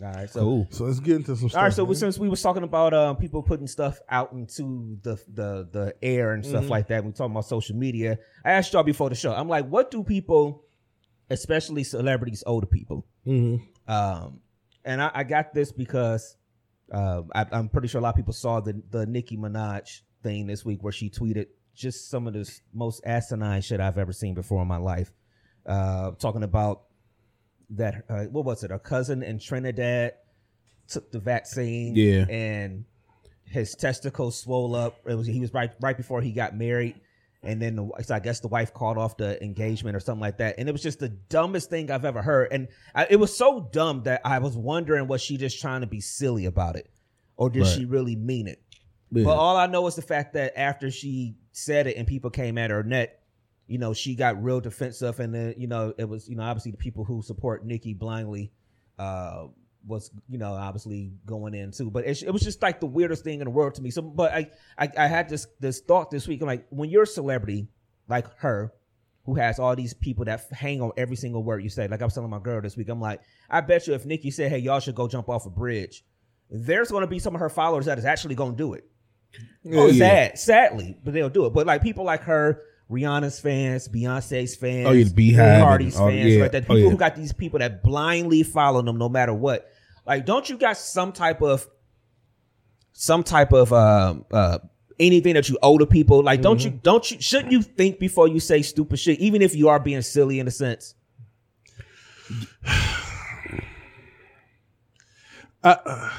all right so Cool. So let's get into some stuff. All right, so we, man. since we was talking about um, people putting stuff out into the the the air and stuff like that, we talking about social media. I asked y'all before the show. I'm like, what do people, especially celebrities, older people, Mhm. um, and I, I got this because uh, I, I'm pretty sure a lot of people saw the the Nicki Minaj thing this week where she tweeted just some of the most asinine shit I've ever seen before in my life. Uh, talking about that uh, what was it? A cousin in Trinidad took the vaccine, Yeah. and his testicles swole up. It was he was right right before he got married. And then the, so I guess the wife called off the engagement or something like that, and it was just the dumbest thing I've ever heard. And I, it was so dumb that I was wondering was she just trying to be silly about it, or did Right. she really mean it? Yeah. But all I know is the fact that after she said it and people came at her net, you know, she got real defensive, and then you know it was you know obviously the people who support Nicki blindly uh, was you know obviously going in too. But it, it was just like the weirdest thing in the world to me. So, but I I, I had this this thought this week. I'm like, when you're a celebrity like her. Who has all these people that hang on every single word you say? Like I was telling my girl this week, I'm like, I bet you if Nicki said, "Hey, y'all should go jump off a bridge," there's going to be some of her followers that is actually going to do it. Oh, yeah. sad, sadly, but they'll do it. But like people like her, Rihanna's fans, Beyonce's fans, Oh, yeah, the Beyhive Cardi's and all- fans, yeah. right? That Oh, people yeah. who got these people that blindly follow them no matter what. Like, don't you got some type of, some type of um uh anything that you owe to people? Like, don't Mm-hmm. you don't you shouldn't you think before you say stupid shit, even if you are being silly in a sense? uh,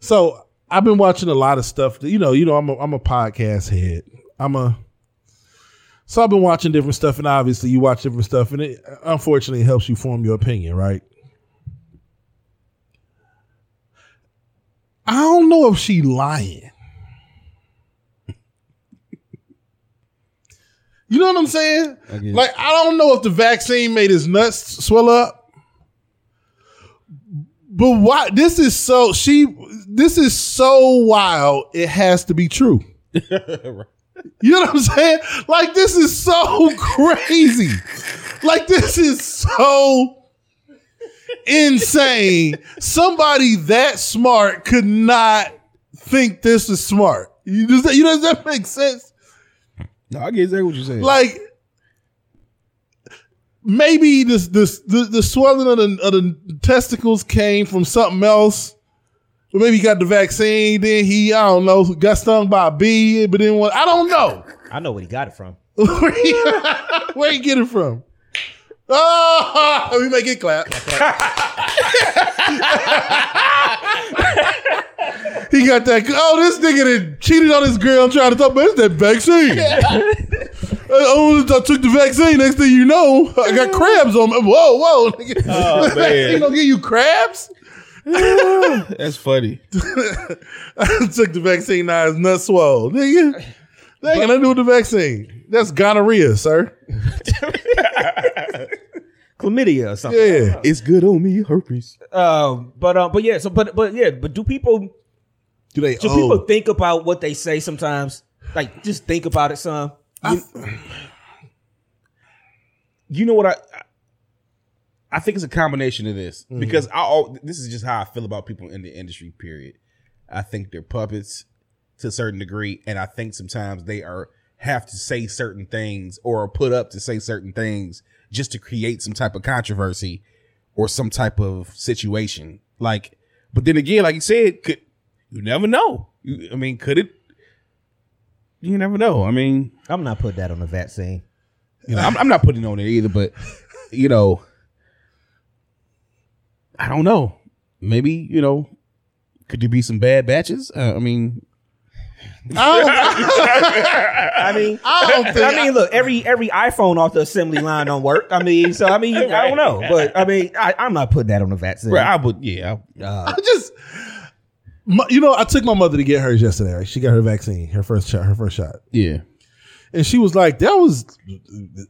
So I've been watching a lot of stuff. You know, you know, I'm a, I'm a podcast head. I'm a so I've been watching different stuff, and obviously you watch different stuff, and it unfortunately helps you form your opinion, right? I don't know if she lying. You know what I'm saying? I. Like I don't know if the vaccine made his nuts swell up. But why this is so she this is so wild it has to be true. You know what I'm saying? Like this is so crazy. Like this is so insane. Somebody that smart could not think this is smart. You does that, you know, does that make sense? No, I get exactly what you're saying. Like maybe this this the, the swelling of the, of the testicles came from something else. Or maybe he got the vaccine, then he, I don't know, got stung by a bee, but then what I don't know. I know where he got it from. Where he, where he get it from? Oh, we make it clap. he got that. Oh, this nigga that cheated on his girl and trying to talk about it's that vaccine. Oh, I took the vaccine. Next thing you know, I got crabs on me. Whoa, whoa. Nigga. Oh, man. don't give you crabs? That's funny. I took the vaccine, now it's nut swole. Nigga. That ain't got nothing to do with the vaccine. That's gonorrhea, sir. Chlamydia or something. Yeah. It's good on me, herpes. Um, but um, but yeah. So, but but yeah. But do people Do they do oh, people think about what they say sometimes? Like, just think about it, some. You know what I? I think it's a combination of this mm-hmm. because I. This is just how I feel about people in the industry. Period. I think they're puppets to a certain degree, and I think sometimes they are have to say certain things or are put up to say certain things just to create some type of controversy or some type of situation. Like, but then again, like you said, could you never know? You, I mean, could it? You never know. I mean, I'm not putting that on the vaccine. you know, I'm, I'm not putting on it either, but you know, I don't know. Maybe you know, could there be some bad batches? Uh, I mean, I mean, I don't think I mean, look, every every iPhone off the assembly line don't work. I mean, so I mean, I don't know, but I mean, I, I'm not putting that on the vaccine. right, I would, yeah, I- Uh, I just, my, you know, I took my mother to get hers yesterday. Right? She got her vaccine, her first shot, her first shot, yeah. And she was like, "That was."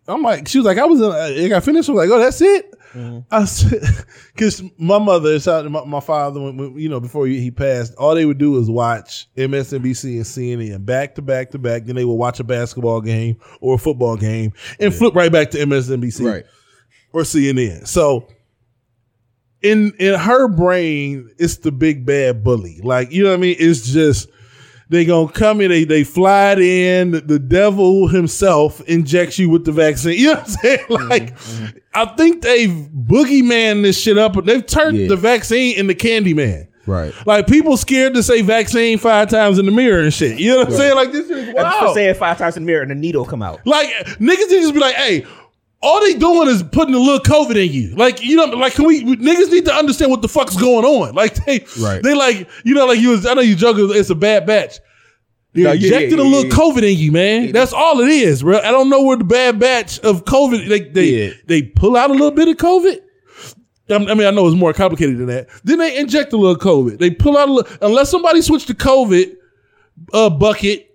I'm like, she was like, "I was." Uh, in, I got finished. I was like, "Oh, that's it." Mm-hmm. I said, because my mother, shout out to my, my father, you know, before he, passed, all they would do is watch MSNBC and CNN back to back to back. Then they would watch a basketball game or a football game and flip right back to MSNBC Right. or CNN. So in in her brain, it's the big bad bully. Like, you know what I mean? It's just they gonna come in, they they fly it in, the, the devil himself injects you with the vaccine. You know what I'm saying? Mm-hmm, like mm-hmm. I think they've boogeyman this shit up, but they've turned Yeah. the vaccine into Candyman. Right. Like people scared to say vaccine five times in the mirror and shit. You know what I'm saying? Like this is I just wow. say it five times in the mirror and the needle come out. Like niggas just be like, hey, all they doing is putting a little COVID in you. Like, you know, like can we niggas need to understand what the fuck's going on. Like they Right. they like, you know, like you was I know you joking, it's a bad batch. They No, injected yeah, a little yeah. COVID in you, man. That's all it is, bro. I don't know where the bad batch of COVID they they, Yeah. they pull out a little bit of COVID. I I mean, I know it's more complicated than that. Then they inject a little COVID. They pull out a little, unless somebody switched to COVID uh, bucket.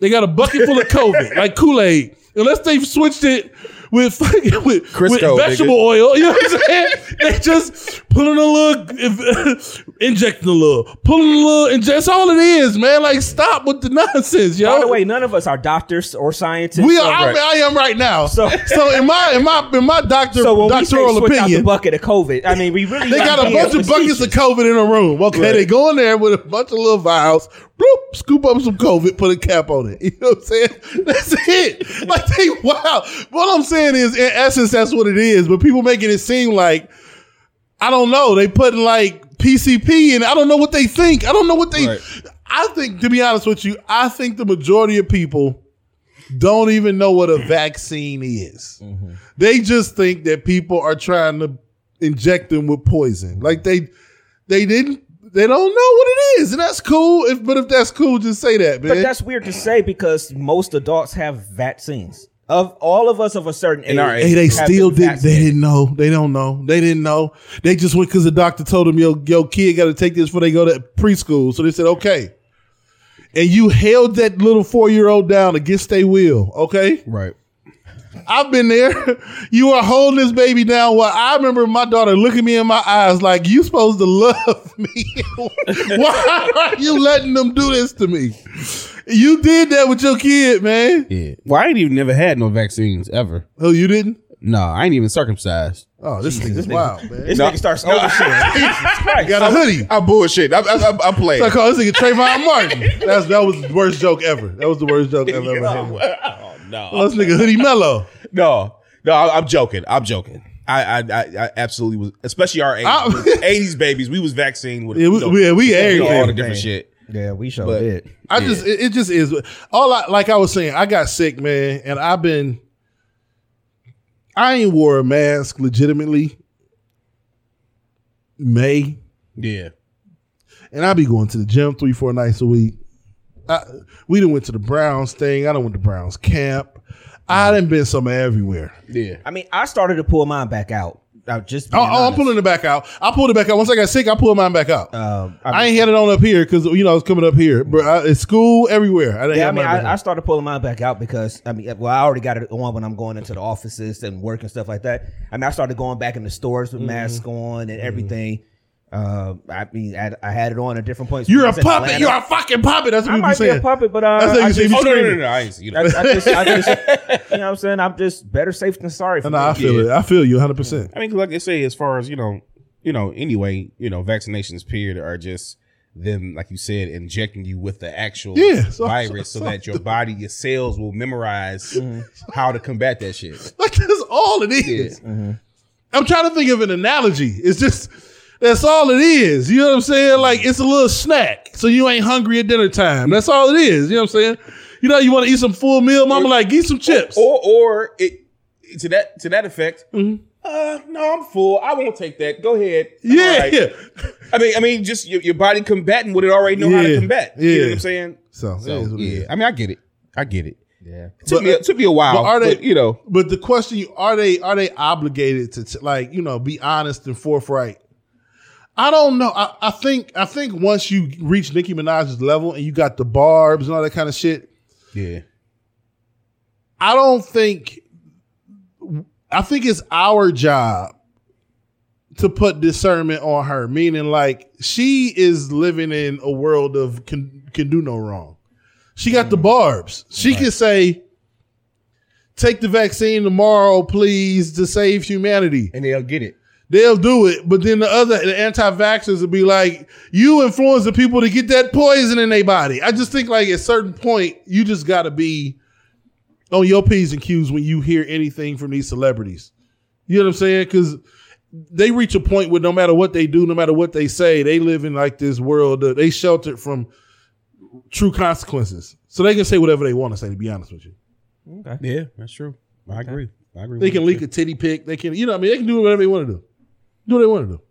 They got a bucket full of COVID, like Kool Aid. Unless they've switched it with with, with vegetable nigga. oil. You know what I'm saying? they just pulling a little, injecting a little, pulling a little. Inject. That's all it is, man. Like stop with the nonsense, yo. By the way, none of us are doctors or scientists. we are. I, I am right now. So, So- in my in my in my doctor So when we say doctoral switch out the bucket of COVID, I mean we really they got a bunch of buckets of COVID in a room. Okay, they go in there with a bunch of little vials, bloop, scoop up some COVID, put a cap on it. You know what I'm saying? That's it. Like they wow. What I'm saying is, in essence, that's what it is. But people making it seem like I don't know. They putting like PCP, and I don't know what they think. I don't know what they. Right. I think, to be honest with you, I think the majority of people don't even know what a vaccine is. Mm-hmm. They just think that people are trying to inject them with poison. Like they they didn't they don't know what it is. And that's cool. If but if that's cool, just say that, man. But that's weird to say because most adults have vaccines. Of all of us of a certain age, In our age. Hey, they still been did. They didn't know. They don't know. They didn't know. They just went because the doctor told them, "Yo, yo, kid, got to take this before they go to preschool." So they said, "Okay." And you held that little four year old down against their will. Okay, Right. I've been there. You are holding this baby down. While I remember my daughter looking me in my eyes like, "You supposed to love me? Why are you letting them do this to me?" You did that with your kid, man. Yeah. Well, I ain't even never had no vaccines ever. Oh, you didn't? No, I ain't even circumcised. Oh, this thing is wild, man. This No. nigga starts oversharing. Oh, Jesus Christ. Got a hoodie. I bullshit. I, I, I, I play. I call this nigga Trayvon Martin. That's that was the worst joke ever. That was the worst joke I've ever had. oh, no. Oh, this nigga hoodie mellow. No, no, I- I'm joking. I'm joking. I, I, I, I absolutely was, especially our 80s, I- 80s babies. We was vaccinated with Yeah, we- you know, we- we you know, everything. all the different shit. Yeah, we sure But- did. I just it, it just is all I like I was saying, I got sick, man, and I've been I ain't wore a mask legitimately May. Yeah, And I be going to the gym three, four nights a week. I, we done went to the Browns thing. I done went to Browns camp. I mm-hmm. done been somewhere everywhere. yeah. I mean, I started to pull mine back out. I just Oh, oh, I'm pulling it back out. I pulled it back out. Once I got sick, I pulled mine back out. Um, I ain't had it on up here because you know I was coming up here, but I, it's school everywhere. I didn't Yeah, I mean, I, I started pulling mine back out because I mean, well, I already got it on when I'm going into the offices and work and stuff like that. I mean, I started going back in the stores Mm-hmm. with masks on and everything. Uh, I mean, I, I had it on at different points. You're When I a was in puppet. Atlanta. You're a fucking puppet. That's what I people might be saying. a puppet, but uh, That's how you I just, you Oh no, no, no, no! I ain't see you. I, I just, I just, you know what I'm saying? I'm just better safe than sorry for No, I me. feel it. I feel you 100. percent I mean, like they say, as far as you know, you know, anyway, you know, vaccinations period are just them, like you said, injecting you with the actual Yeah, so- virus, so, so- that your body, your cells will memorize Mm-hmm. how to combat that shit. Like that's all it is. Mm-hmm. I'm trying to think of an analogy. It's just that's all it is. You know what I'm saying? Like it's a little snack, so you ain't hungry at dinner time. That's all it is. You know what I'm saying? You know, you want to eat some full meal. Mama like, eat some chips. Or, or it to that to that effect. Mm-hmm. Uh, no, I'm full. I won't take that. Go ahead. I'm yeah, all right. yeah. I mean, I mean, just your, your body combating what it already know how to Yeah, combat. You know what I'm saying? So, So is what it yeah. I mean, I get it. I get it. Yeah. It took, But, me, it took me a while, but are they- but, you know, But the question: you Are they are they obligated to, to like you know be honest and forthright? I don't know. I, I think I think once you reach Nicki Minaj's level and you got the barbs and all that kind of shit, yeah, I don't think. I think it's our job to put discernment on her, meaning like she is living in a world of can can do no wrong. She got the barbs. She can say, "Take the vaccine tomorrow, please, to save humanity." and they'll get it. They'll do it, but then the other the anti-vaxxers will be like, "You influence the people to get that poison in their body." I just think like at a certain point, you just got to be on your p's and q's when you hear anything from these celebrities. You know what I'm saying? Because they reach a point where no matter what they do, no matter what they say, they live in like this world. That they sheltered from true consequences, so they can say whatever they want to say. To be honest with you, Yeah, that's true. I agree. I agree. they with can you. leak a titty pic. They can, you know, what I mean, they can do whatever they want to do. Do what they want to do.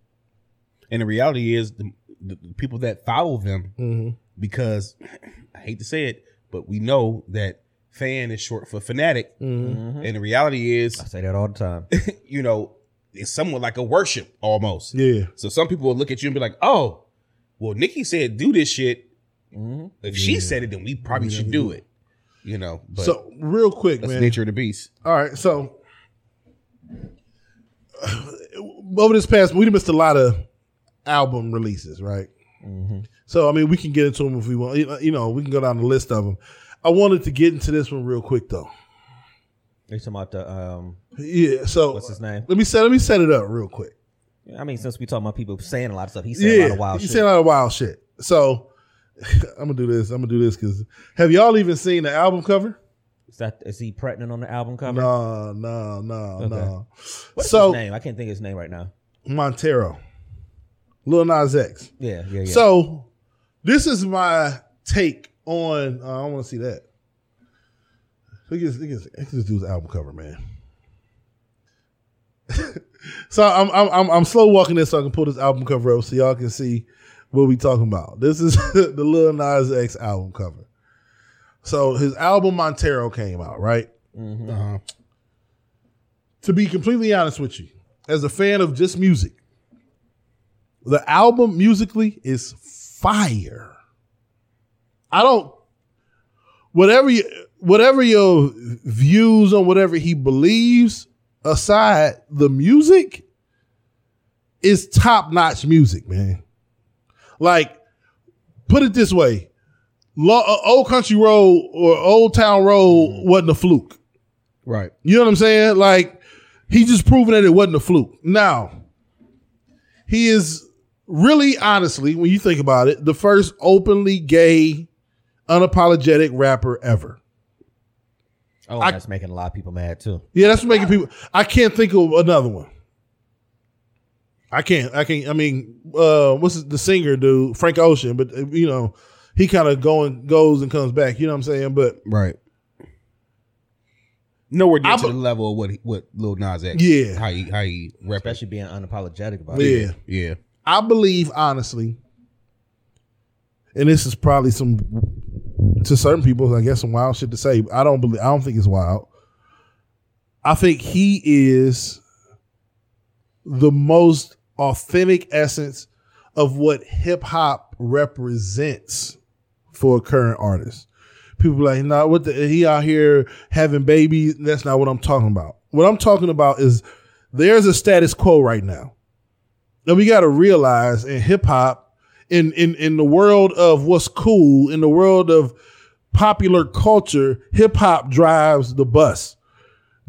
And the reality is, the, the, the people that follow them, mm-hmm. because I hate to say it, but we know that fan is short for fanatic, mm-hmm. Mm-hmm. and the reality is, I say that all the time. you know, it's somewhat like a worship almost. Yeah. So some people will look at you and be like, "Oh, well, Nicki said do this shit. If she said it, then we probably should do it. You know, but so real quick, that's man. nature of the beast. All right, so over this past, we missed a lot of album releases, right? So I mean, we can get into them if we want. You know- we can go down the list of them. I wanted to get into this one real quick though. You talking about the um? Yeah. So What's his name? Let me set. Let me set it up real quick. I mean, since we talking about people saying a lot of stuff, he said a lot of wild he shit. said a lot of wild shit. So I'm gonna do this. I'm gonna do this because have y'all even seen the album cover? Is that is he pregnant on the album cover? No, no, no, Okay. no. What's so his name? I can't think of his name right now. Montero, Lil Nas X. Yeah, yeah, yeah. So this is my take on. Uh, I want to see that. Look at this, look at this, look at this dude's album cover, man. so I'm, I'm I'm I'm slow walking this so I can pull this album cover up so y'all can see what we talking about. This is the Lil Nas X album cover. So his album Montero came out, right? Uh-huh. To be completely honest with you, as a fan of just music, the album musically is fire. I don't whatever you whatever your views on whatever he believes aside, the music is top notch music, man. Like, put it this way: Lo- Old Country Road or Old Town Road wasn't a fluke. Right. You know what I'm saying? Like he just proven that it wasn't a fluke. Now, he is really honestly, when you think about it, the first openly gay, unapologetic rapper ever. oh, I- that's making a lot of people mad too. Yeah, that's making people. I can't think of another one. I can't. I can't. I mean, uh, what's the singer dude? Frank Ocean, but uh, you know, he kind of going goes and comes back. You know what I'm saying? But Right. Nowhere near I to the level of what he, what Lil Nas X. Yeah. How he how he rep Especially being unapologetic about it. yeah, Yeah. I believe honestly, and this is probably some to certain people, I guess, some wild shit to say. I don't believe. I don't think it's wild. I think he is the most authentic essence of what hip hop represents for a current artist. People like, nah, what the, he out here having babies. That's not what I'm talking about. What I'm talking about is there's a status quo right now. And we got to realize in hip hop, in, in, in the world of what's cool, in the world of popular culture, hip hop drives the bus.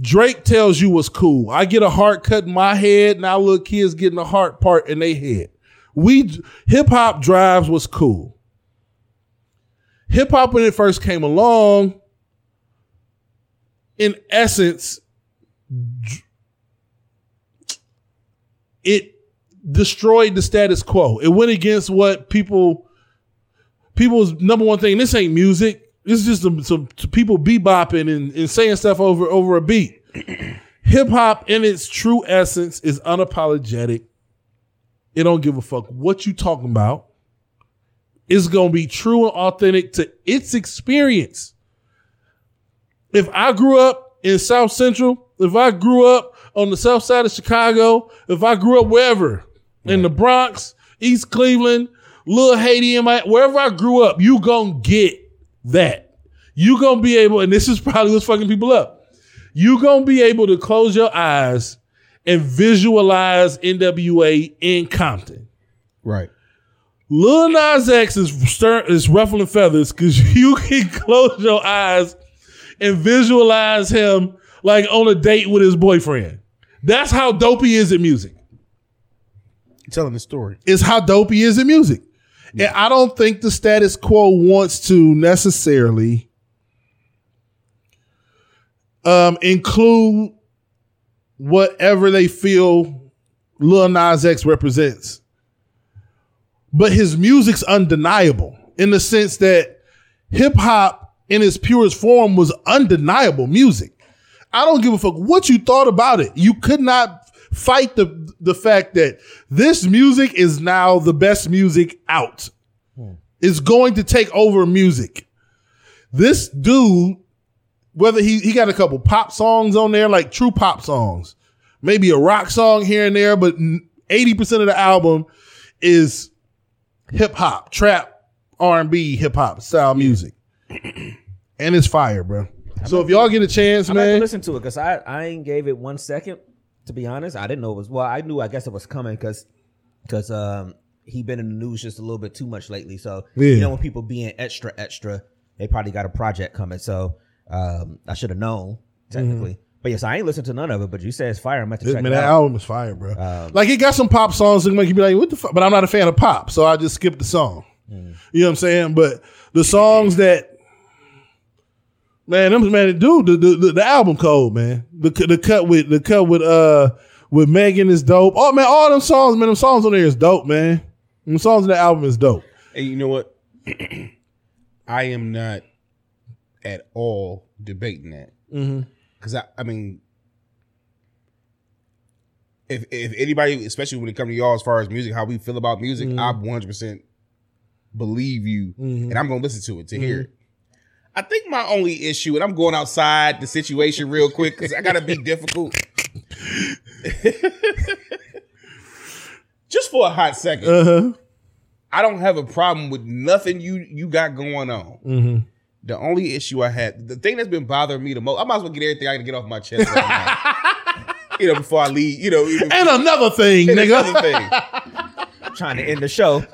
Drake tells you what's cool. I get a heart cut in my head. Now little kids getting a heart part in their head. We hip hop drives what's cool. Hip hop when it first came along, in essence, it destroyed the status quo. It went against what people people's number one thing. This ain't music. This is just some, some people bebopping and, and saying stuff over over a beat. Hip hop, in its true essence, is unapologetic. It don't give a fuck what you talking about. It's gonna be true and authentic to its experience. If I grew up in South Central, if I grew up on the south side of Chicago, if I grew up wherever, in the Bronx, East Cleveland, Little Haiti, in my wherever I grew up, you gonna get that. You gonna be able, and this is probably what's fucking people up. You gonna be able to close your eyes and visualize NWA in Compton. Right. Lil Nas X is stir- is ruffling feathers because you can close your eyes and visualize him like on a date with his boyfriend. That's how dope he is at music. Telling the story. Is how dope he is at music. And I don't think the status quo wants to necessarily um, include whatever they feel Lil Nas X represents. But his music's undeniable in the sense that hip hop in its purest form was undeniable music. I don't give a fuck what you thought about it. You could not fight the the fact that this music is now the best music out. Hmm. It's going to take over music. This dude, whether he he got a couple pop songs on there, like true pop songs, maybe a rock song here and there, but eighty percent of the album is hip hop, trap, R and B, hip hop style music, and it's fire, bro. So if y'all get a chance, I'm going to man, listen to it because I, I ain't gave it one second. To be honest, I didn't know it was. Well, I knew. I guess it was coming because because um he been in the news just a little bit too much lately. So Yeah. you know when people being extra extra, they probably got a project coming. So um I should have known technically. But yes, I ain't listened to none of it. But you said it's fire. I'm about to man, check it that out. album is fire, bro. Um, like it got some pop songs that make you be like, "What the fuck?" But I'm not a fan of pop, so I just skip the song. Hmm. You know what I'm saying? But the songs that man, them man, dude, the, the the, the album code, man, the the cut with the cut with uh with Megan is dope. Oh man, all them songs, man, them songs on there is dope, man. Them songs on the album is dope. And you know what? I am not at all debating that. Mm-hmm. Because I, I mean, if if anybody, especially when it comes to y'all, as far as music, how we feel about music, mm-hmm. I 100 percent believe you, mm-hmm. and I'm gonna listen to it to hear it. Mm-hmm. I think my only issue, and I'm going outside the situation real quick because I gotta be difficult. Just for a hot second. Uh huh. I don't have a problem with nothing you you got going on. Mm-hmm. The only issue I had, the thing that's been bothering me the most, I might as well get everything I can get off my chest right you know, before I leave. You know, even, And another thing, and nigga. another thing. trying to end the show. and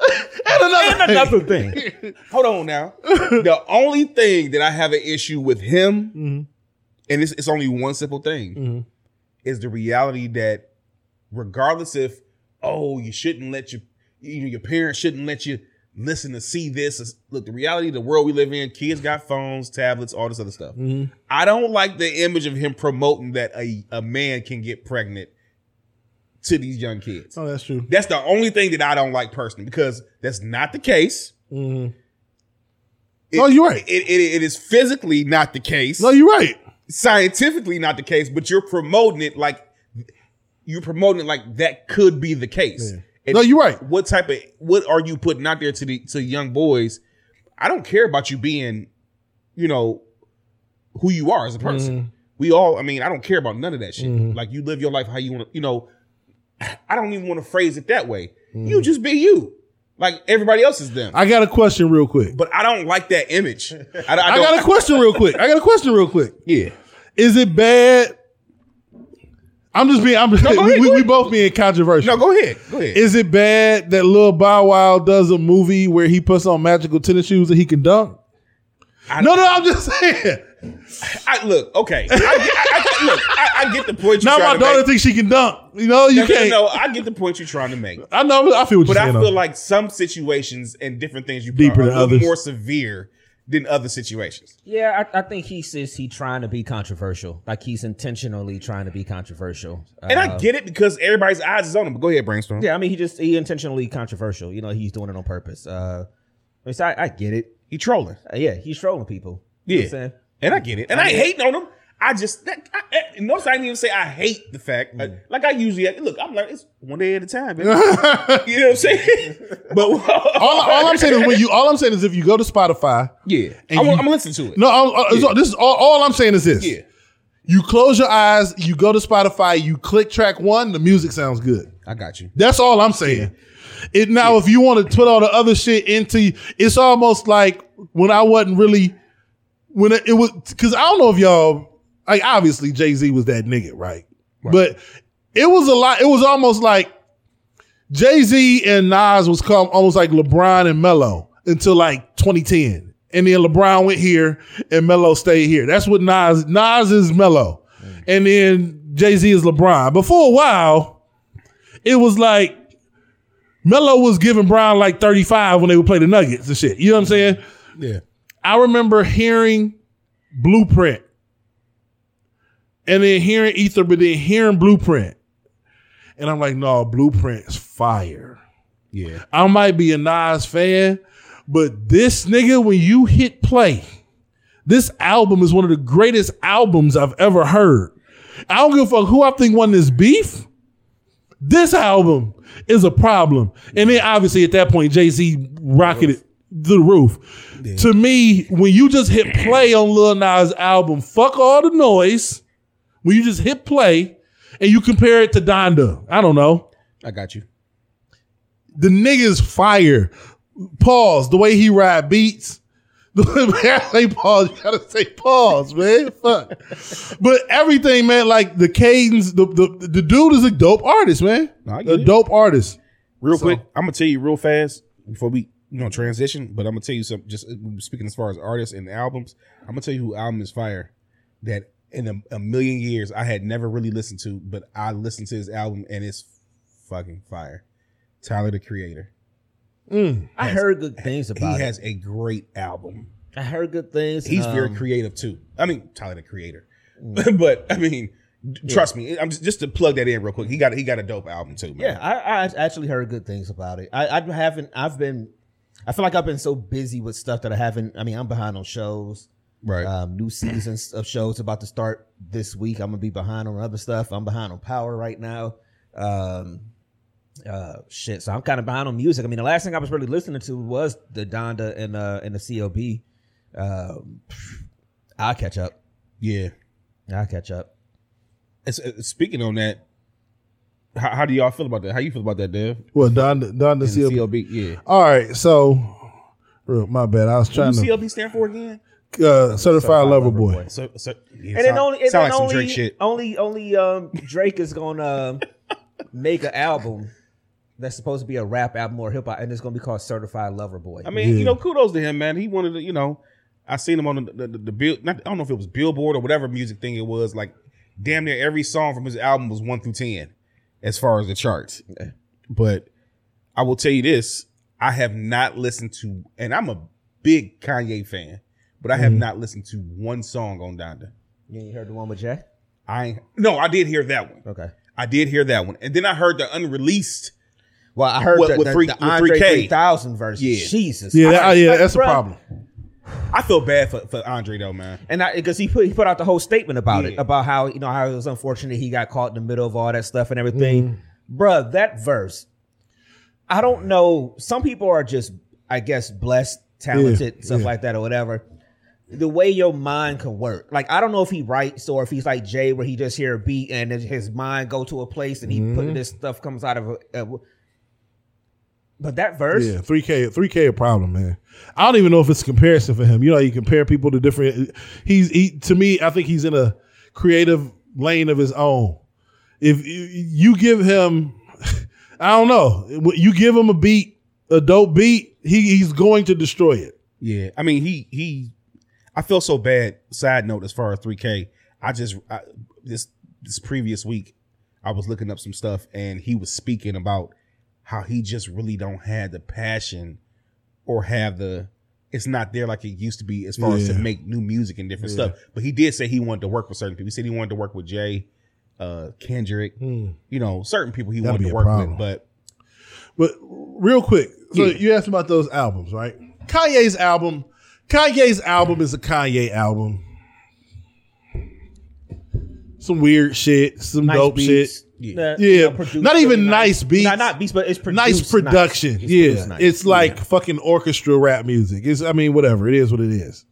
another, and another thing. Hold on now. the only thing that I have an issue with him, and it's, it's only one simple thing, is the reality that regardless if oh you shouldn't let your you know, your parents shouldn't let you listen to see this. Look, the reality of the world we live in, kids got phones, tablets, all this other stuff. I don't like the image of him promoting that a, a man can get pregnant to these young kids. Oh, that's true. That's the only thing that I don't like personally because that's not the case. Mhm. It- No, you're right. It, it, it is physically not the case. No, you're right. Scientifically not the case, but you're promoting it like you're promoting it like that could be the case. Yeah. No, you're right. What type of what are you putting out there to the to young boys? I don't care about you being, you know, who you are as a person. Mm-hmm. We all, I mean, I don't care about none of that shit. Like you live your life how you want to, you know. I don't even want to phrase it that way. You just be you, like everybody else is them. Mm-hmm. I got a question real quick. but I don't like that image. I, I, I got a question real quick. I got a question real quick. Yeah. Is it bad? I'm just being. I'm just. go ahead, we, we both being controversial. No, go ahead. Go ahead. Is it bad that Lil Bow Wow does a movie where he puts on magical tennis shoes that he can dunk? I- no, no, I'm just saying. I, look, okay. I, get- I, I, look, I, I get the point Now my daughter make. thinks she can dunk. You know, you No, no, can't. no, I get the point you're trying to make. I know. I feel what But you're saying. But I feel though. like some situations and different things you Deeper are than others. more severe than other situations. Yeah, I, I think he says he trying to be controversial. Like he's intentionally trying to be controversial. And I Uh, get it because everybody's eyes is on him. But go ahead, brainstorm. Yeah, I mean he just he intentionally controversial. You know, he's doing it on purpose. Uh, I, mean, so I, I get it. He trolling. Uh, yeah, he's trolling people. You know Yeah. what I'm saying? And I get it. And I, ain't hating on him. I just that, I, I, notice I didn't even say I hate the fact. Mm. Like, like I usually look. I'm like it's one day at a time. Baby. you know what I'm saying? But all, all I'm saying is when you. All I'm saying is if you go to Spotify. yeah, And I'm, you- I'm gonna listen to it. No, uh, so this is all, all I'm saying is this. Yeah, You close your eyes. You go to Spotify. You click track one. The music sounds good. I got you. That's all I'm saying. It now, if you want to put all the other shit into, it's almost like when I wasn't really when it, it was because I don't know if y'all like obviously Jay Z was that nigga, right? But it was a lot. It was almost like Jay Z and Nas was come almost like LeBron and Melo until like 2010, and then LeBron went here and Melo stayed here. That's what Nas Nas is Melo, mm. and then Jay Z is LeBron. But for a while, it was like Melo was giving Brown like 35 when they would play the Nuggets and shit. You know what I'm saying? Yeah. I remember hearing Blueprint and then hearing Ether, but then hearing Blueprint. And I'm like, no, Blueprint is fire. Yeah. I might be a Nas fan, but this nigga, when you hit play, this album is one of the greatest albums I've ever heard. I don't give a fuck who I think won this beef. This album is a problem. And then obviously at that point, Jay Z rocketed the roof. To me, when you just hit play on Lil Nas' album, fuck all the noise. When you just hit play and you compare it to Donda, I don't know I got you. the nigga's fire. pause. The way he ride beats. The way I say pause, you gotta say pause, man. Fuck. But everything, man, like the cadence, the the, the dude is a dope artist, man. No, a it. dope artist. Real So- quick, I'm gonna tell you real fast before we you know transition, but I'm gonna tell you some. Just uh, speaking as far as artists and albums, I'm gonna tell you who album is fire that in a, a million years I had never really listened to, but I listened to his album and it's fucking fire. Tyler the Creator. I heard good things He about it. He has a great album. I heard good things. He's very um, creative too. I mean, Tyler the Creator, but I mean, trust me. I'm just, just to plug that in real quick. He got he got a dope album too. Man. Yeah, I, I actually heard good things about it. I, I haven't. I've been. I feel like I've been so busy with stuff that I haven't. I mean, I'm behind on shows. Right. Um, new seasons of shows about to start this week. I'm gonna be behind on other stuff. I'm behind on Power right now. Um, uh, shit. So I'm kind of behind on music. I mean, the last thing I was really listening to was the Donda and uh and the CLB. Um, I'll catch up. yeah. I'll catch up. It's, uh, speaking on that, how, how do y'all feel about that? How you feel about that, Dev? Well, Don Don the And CLB. CLB, yeah. All right, so real, my bad. I was What trying do to CLB stand for again? Uh, certified lover boy. So, so yeah, And then only, and then like only, Drake shit. only, only, um, Drake is gonna make an album that's supposed to be a rap album or hip hop, and it's gonna be called Certified Lover Boy. I mean, Yeah. you know, kudos to him, man. He wanted to, you know, I seen him on the the, the, the bill. Not, I don't know if it was Billboard or whatever music thing it was. Like, damn near every song from his album was one through ten, as far as the charts. But I will tell you this: I have not listened to, and I'm a big Kanye fan, but I have mm. not listened to one song on Donda. you ain't heard the one with Jay? I ain't- no, I did hear that one. Okay. I did hear that one, and then I heard the unreleased. Well, I heard With- the, with three- the with Andre 3K. 3000 verse. Yeah. Jesus. Yeah, that, I- yeah, like, that's a problem. I feel bad for, for Andre though, man. And because he put he put out the whole statement about it about how you know how it was unfortunate he got caught in the middle of all that stuff and everything, mm. bruh. That verse, I don't know. Some people are just, I guess, blessed, talented, Yeah, stuff yeah. like that or whatever. The way your mind can work, like I don't know if he writes or if he's like Jay, where he just hear a beat and his mind go to a place and he put mm-hmm. this stuff comes out of a. a but that verse, Yeah, three K, three K, a problem, man. I don't even know if it's a comparison for him. You know, you compare people to different. He's he to me. I think he's in a creative lane of his own. If you, you give him, I don't know, you give him a beat, a dope beat, he he's going to destroy it. Yeah, I mean he he. I feel so bad. Side note, as far as three K, I just I, this this previous week, I was looking up some stuff and he was speaking about how he just really don't have the passion or have the. It's not there like it used to be as far as to make new music and different stuff. But he did say he wanted to work with certain people. He said he wanted to work with Jay, uh, Kendrick, you know, certain people he That'll wanted to work problem. with. But But real quick, so Yeah. you asked about those albums, right? Kanye's album, Kanye's album is a Kanye album. Some weird shit, some nice dope beats, shit. Yeah, Yeah, not even nice beats. Not, not beats, but it's produced nice production. Nice. It's yeah, produced nice. it's like fucking orchestra rap music. It's I mean whatever it is, what it is.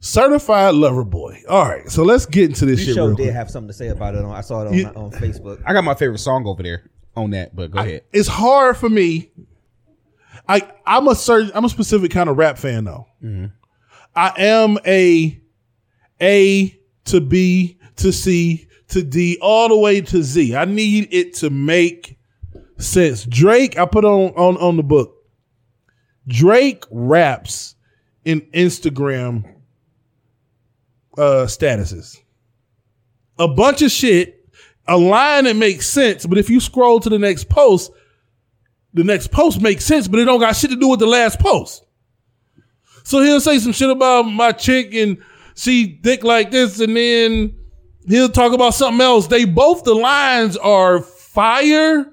Certified lover boy. All right, so let's get into this This shit show real did quick. have something to say about it. On, I saw it on, Yeah. on Facebook. I got my favorite song over there on that. But go ahead. It's hard for me. I I'm a certain I'm a specific kind of rap fan though. I am a A to B to C to D all the way to Z. I need it to make sense. Drake, I put on on on the book. Drake raps in Instagram uh statuses. A bunch of shit, a line that makes sense, but if you scroll to the next post, the next post makes sense, but it don't got shit to do with the last post. So he'll say some shit about my chick and she dick like this, and then he'll talk about something else. They both the lines are fire,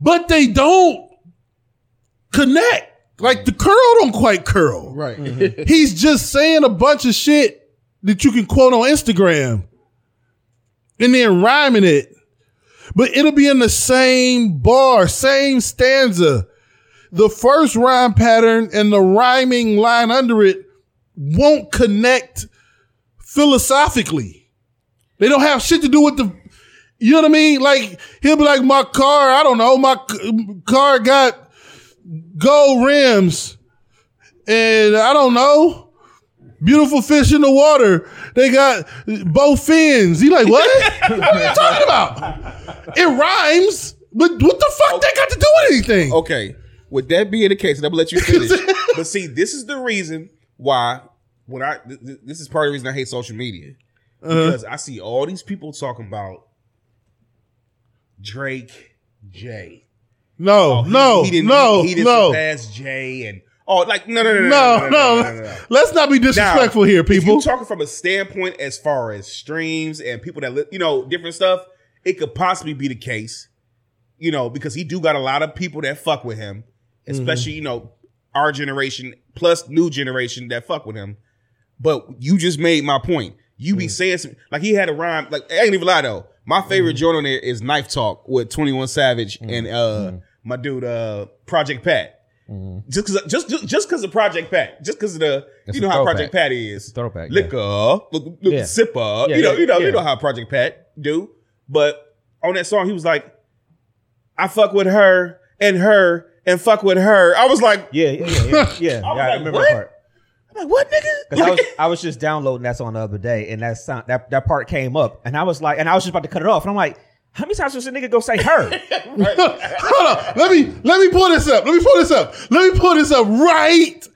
but they don't connect. Like the curl don't quite curl. Right. Mm-hmm. He's just saying a bunch of shit that you can quote on Instagram and then rhyming it. But it'll be in the same bar, same stanza. The first rhyme pattern and the rhyming line under it won't connect philosophically. They don't have shit to do with the, you know what I mean? Like, he'll be like, my car, I don't know, my car got gold rims, and I don't know, beautiful fish in the water. They got both fins. He like, what? what are you talking about? It rhymes, but what the fuck that got to do with anything? Okay. With that being the case, and I'm gonna let you finish. but see, this is the reason why when I th- th- this is part of the reason I hate social media. Uh-huh. Because I see all these people talking about Drake, Jay. No, Oh, he- no, he didn't, no, he, he didn't no, surpass Jay and oh, like no, no, no, no, no, no, Let's not be disrespectful Now, here, If people. talking from a standpoint as far as streams and people that li- you know different stuff, it could possibly be the case. You know, because he do got a lot of people that fuck with him, especially Mm-hmm. you know our generation plus new generation that fuck with him. But you just made my point. You Mm. be saying some like he had a rhyme. Like I ain't even lie though. My favorite Mm. joint on there is Knife Talk with Twenty One Savage and uh my dude uh Project Pat. Mm-hmm. Just cause just just just cause of Project Pat, just cause of the It's you know how throwback. Project Pat is Throwback, yeah. liquor, look, look, Yeah. sipper. Yeah, you know, you know, you know how Project Pat do. But on that song, he was like, "I fuck with her and her and fuck with her." I was like, Yeah, yeah, yeah, yeah. yeah. I was I remember what? that part. I'm like, "What, nigga?" 'Cause I was, I was just downloading that song the other day, and that sound, that that part came up, and I was like, and I was just about to cut it off, and I'm like, how many times does a nigga go say her? Hold on. Let me let me pull this up. Let me pull this up. Let me pull this up right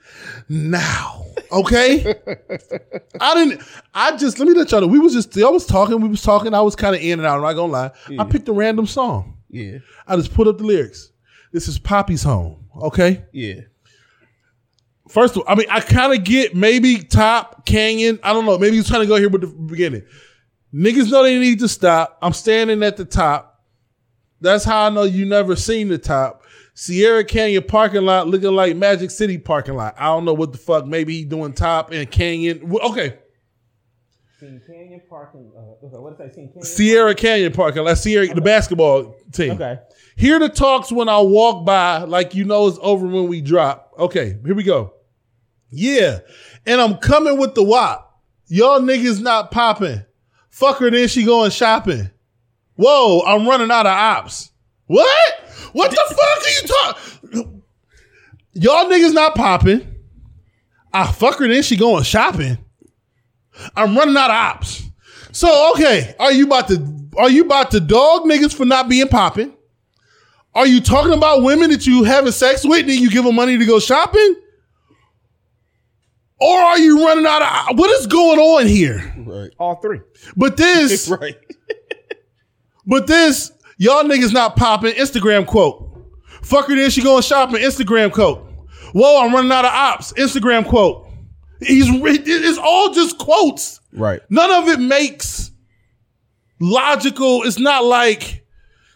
now. Okay. I didn't. I just let me let y'all know. We was just. I was talking. We was talking. I was kind of in and out. I'm not gonna lie. I picked a random song. yeah, I just put up the lyrics. This is Papi's Home. Okay. yeah, First of all, I mean, I kind of get maybe top Canyon. I don't know. Maybe he's trying to go here with the beginning. Niggas know they need to stop. I'm standing at the top. That's how I know you never seen the top. Sierra Canyon parking lot looking like Magic City parking lot. I don't know what the fuck. Maybe he doing top and Canyon. Okay. Canyon parking. Uh, what did I say? Canyon. Sierra Canyon parking lot. Sierra, the basketball team. Okay. Hear the talks when I walk by, like you know it's over when we drop. Okay, here we go. Yeah. And I'm coming with the WAP. Y'all niggas not popping. Fuck her, then she going shopping. Whoa, I'm running out of ops. What? What the fuck are you talking? Y'all niggas not popping. I fuck her, then she going shopping. I'm running out of ops. So okay, are you about to are you about to dog niggas for not being popping? Are you talking about women that you having sex with and you give them money to go shopping? Or are you running out of what is going on here? right, All three. But this, right. but this, y'all niggas not popping Instagram quote. Fuck her then she going shopping Instagram quote. Whoa, I'm running out of ops Instagram quote. He's it's all just quotes. Right. None of it makes logical. It's not like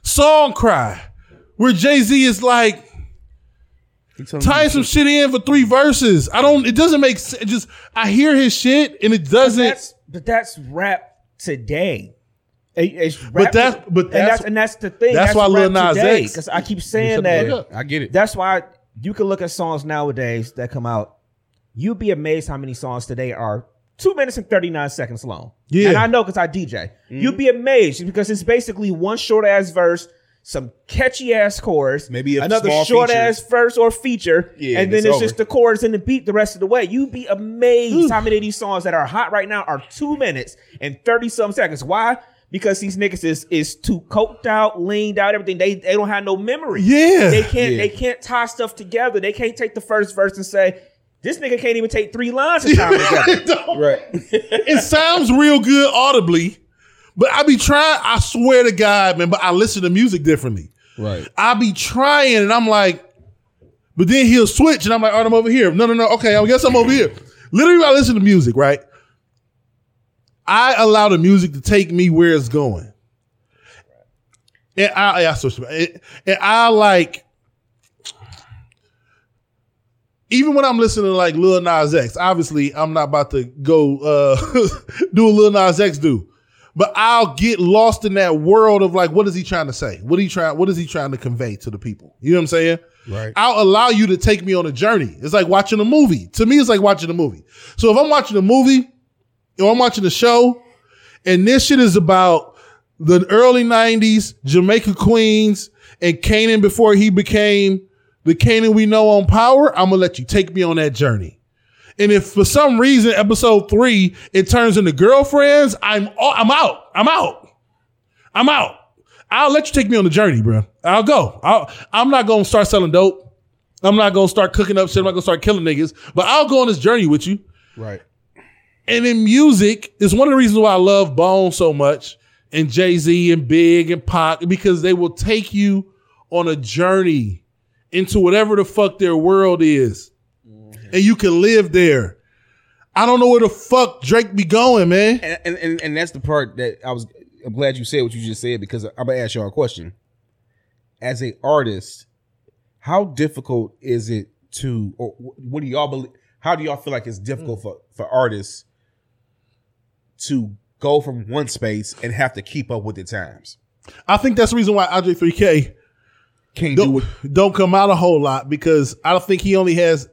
Song Cry, where Jay Z is like tying some shit in for three verses. I don't. It doesn't make sense. Just I hear his shit and it doesn't. That's but that's rap today. It- It's rap But that's- but and that's- that's and that's the thing. that's why Lil rap Nas today, X- because I keep saying Shut the fuck that. up. I get it. That's why you can look at songs nowadays that come out. You'd be amazed how many songs today are two minutes and 39 seconds long. Yeah. And I know because I DJ. You'd mm-hmm. be amazed because it's basically one short ass verse, some catchy ass chorus, Maybe a another short feature. ass verse or feature, Yeah, and then it's it's, just the chorus and the beat the rest of the way. You'd be amazed how many of these songs that are hot right now are two minutes and 30 some seconds. Why? Because these niggas is is too coked out, leaned out, everything. They they don't have no memory. Yeah. They can't Yeah. they can't tie stuff together. They can't take the first verse and say, this nigga can't even take three lines tie them together. Right. it sounds real good audibly, but I be trying. I swear to God, man. But I listen to music differently. right. I be trying, and I'm like, but then he'll switch, and I'm like, all right, I'm over here. No, no, no. Okay, I guess I'm over here. Literally, I listen to music, right? I allow the music to take me where it's going, and I, yeah, so, and I like. Even when I'm listening to like Lil Nas X, obviously I'm not about to go uh, do what Lil Nas X do, but I'll get lost in that world of like, what is he trying to say? What he trying? What is he trying to convey to the people? You know what I'm saying? Right. I'll allow you to take me on a journey. It's like watching a movie. To me, it's like watching a movie. So if I'm watching a movie or I'm watching a show, and this shit is about the early '90s Jamaica Queens and Kanan before he became the Kanan we know on Power, I'm gonna let you take me on that journey. And if for some reason episode three it turns into girlfriends, I'm I'm out. I'm out. I'm out. I'll let you take me on the journey, bro. I'll go. I'll, I'm not gonna start selling dope. I'm not gonna start cooking up shit. I'm not gonna start killing niggas. But I'll go on this journey with you. Right. And in music, is one of the reasons why I love Bone so much and Jay Z and Big and Pac because they will take you on a journey into whatever the fuck their world is, and you can live there. I don't know where the fuck Drake be going, man. and, and, and and that's the part that I was. I'm glad you said what you just said because I'm gonna ask y'all a question. As a artist, how difficult is it to, or what do y'all believe? How do y'all feel like it's difficult for for artists to go from one space and have to keep up with the times? I think that's the reason why Andre 3K Can't do don't, it. don't come out a whole lot because I don't think he only has.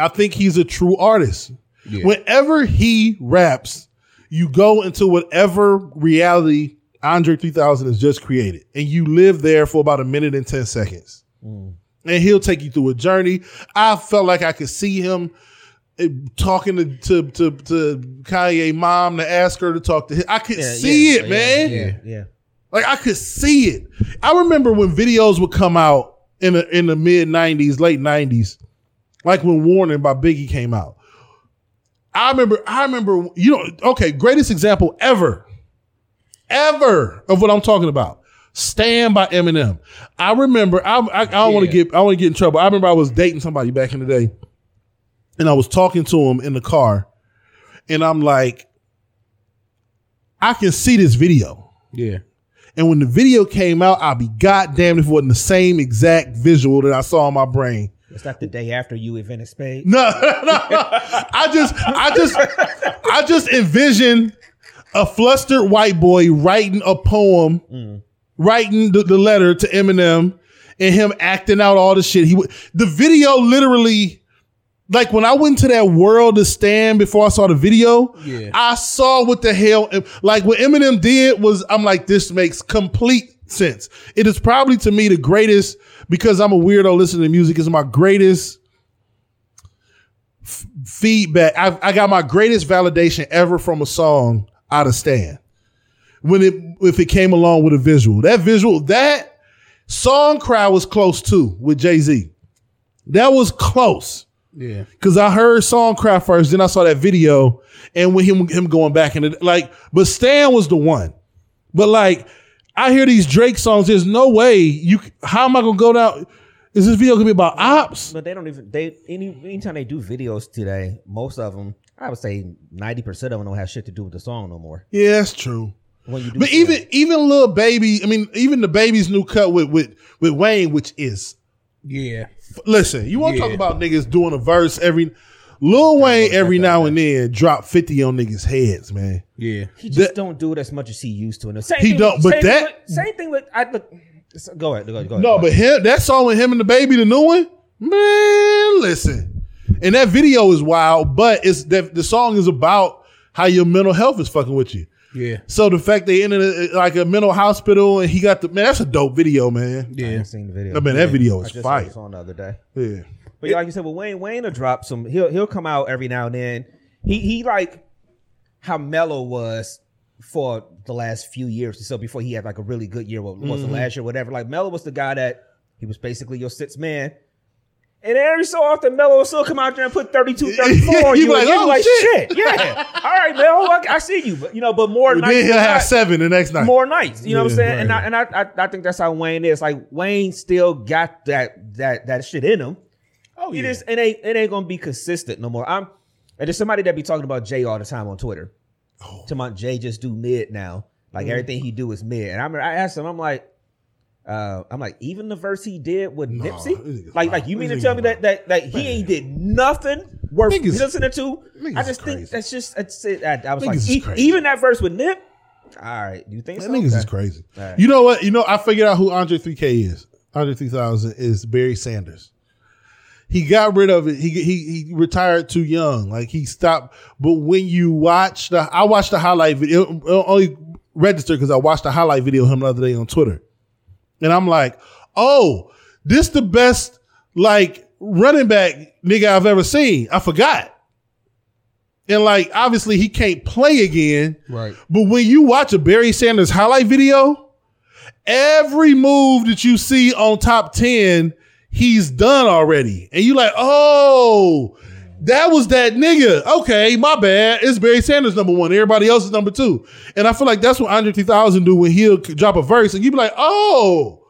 I think he's a true artist. Yeah. Whenever he raps, you go into whatever reality Andre 3000 has just created, and you live there for about a minute and ten seconds, and he'll take you through a journey. I felt like I could see him eh, talking to to to, to Kanye mom to ask her to talk to him. I could Yeah, see yeah, it, man. Yeah, yeah. Like I could see it. I remember when videos would come out in the in the mid '90s, late '90s, like when "Warning" by Biggie came out. I remember. I remember. You know. Okay. Greatest example ever, ever of what I'm talking about. "Stan" by Eminem. I remember. I I, I don't want to get. I want to get in trouble. I remember I was dating somebody back in the day, and I was talking to him in the car, and I'm like, I can see this video. Yeah. And when the video came out, I'll be goddamn if it wasn't the same exact visual that I saw in my brain. It's not the day after you invented spade. No, no, I just, I just, I just envision a flustered white boy writing a poem, mm. writing the, the letter to Eminem, and him acting out all the shit. He. The video literally, like when I went to that world to stand before I saw the video, Yeah. I saw what the hell. Like what Eminem did was, I'm like, this makes complete sense. It is probably to me the greatest because I'm a weirdo listening to music. Is my greatest f- feedback. I, I got my greatest validation ever from a song out of Stan. When it if it came along with a visual, that visual that song cry was close too with Jay Z. That was close. Yeah. Cause I heard song cry first, then I saw that video, and with him him going back and it like, but Stan was the one. But like, I hear these Drake songs. There's no way you. How am I gonna go down? Is this video gonna be about ops? But they don't even they any anytime they do videos today, most of them, I would say ninety percent of them don't have shit to do with the song no more. Yeah, that's true. When you do, But even even Lil Baby, I mean, even the baby's new cut with with with Wayne, which is Yeah. listen, you want to talk about niggas doing a verse every Lil Wayne every now and then drop fifty on niggas' heads, man. Yeah. he just that- don't do it as much as he used to. And the same He thing don't, with- but same thing that- with- same thing with I look. Go ahead, go ahead, go ahead. No, go but him that song with him and the baby, the new one, man, listen. And that video is wild, but it's that the song is about how your mental health is fucking with you. Yeah. So the fact they ended a, like a mental hospital and he got the man, that's a dope video, man. Yeah. haven't seen the video. I mean, that video I is just fire. saw the song the other day. Yeah. But yeah, like you said, well, Wayne Wayne will drop some. He'll he'll come out every now and then. He he like how Melo was for the last few years or so before he had like a really good year. What was Mm-hmm. the last year, whatever. Like Melo was the guy that he was basically your sixth man. And every so often, Melo will still come out there and put 32, 34 on You and like, be "Oh, like, shit." shit. Yeah. All right, Melo, I, I see you. But, you know, but more But nights then he'll have not- seven the next night. more nights. You know what I'm Yeah, saying? And I and I, I I think that's how Wayne is. Like Wayne still got that that that shit in him. Oh, yeah. just it ain't it ain't gonna be consistent no more. I'm and there's somebody that be talking about Jay all the time on Twitter. Oh. About Jay just do mid now. Like Mm. everything he do is mid. And I remember I asked him, I'm like, uh, I'm like, even the verse he did with Nah, Nipsey? Like, like you mean to tell me that that that he ain't did nothing worth Niggas- listening to? I just think crazy. that's just that's it. I, I was Niggas like, is e- even that verse with Nip. All right, you think That so? niggas Okay. is crazy. Right. You know what? You know, I figured out who Andre 3K is. Andre 3000 is Barry Sanders. He got rid of it. He he he retired too young. Like he stopped. But when you watch the, I watched the highlight video. Only registered because I watched the highlight video of him the other day on Twitter, and I'm like, oh, this the best like running back nigga I've ever seen. I forgot. And like obviously he can't play again. Right. But when you watch a Barry Sanders highlight video, every move that you see on top 10, he's done already. And you like, oh, that was that nigga. Okay, my bad. It's Barry Sanders number one. Everybody else is number two. And I feel like that's what Andre 3000 do when he'll drop a verse and you be like, oh,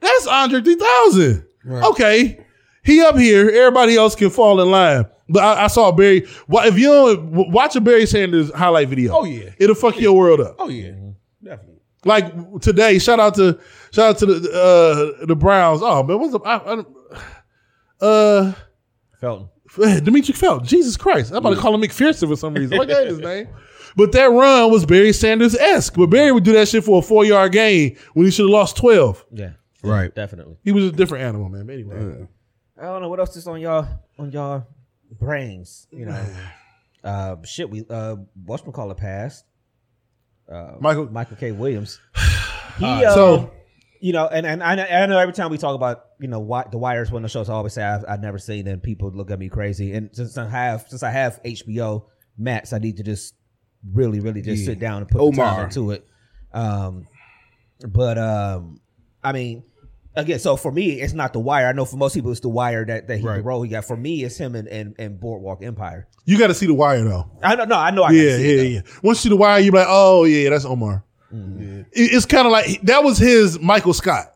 that's Andre 3000. Okay. He up here. Everybody else can fall in line. But I, I saw Barry. If you don't watch a Barry Sanders highlight video, Oh, yeah. it'll fuck your world up. Oh yeah, definitely. Like today, shout out to shout out to the uh, the Browns. Oh man, what's up? I, I, uh, Felton. Demetric Felton. Jesus Christ, I'm about to call him McPherson for some reason. What that his name? But that run was Barry Sanders esque. But Barry would do that shit for a four yard gain when he should have lost twelve. Yeah. Right. Definitely. He was a different animal, man. But anyway, I don't know what else is on y'all on y'all brains. You know, uh, shit. We uh, what's call it passed. Uh, Michael- Michael K. Williams. He Uh, uh, so- you know, and and I, know- I know every time we talk about you know why, the wires when the shows, I always say I've, I've never seen and People look at me crazy, and since I have since I have HBO Max, I need to just really really just Yeah. sit down and put the time Omar. into it. Um, but um, I mean, again, so for me, it's not the wire. I know for most people, it's the wire that that he Right. the role he got. For me, it's him and and, and Boardwalk Empire. you got to see the wire though. I know. I know. I yeah, see yeah, it, yeah. Once you see the wire, you're like, oh yeah, that's Omar. It- It's kind of like that was his Michael Scott.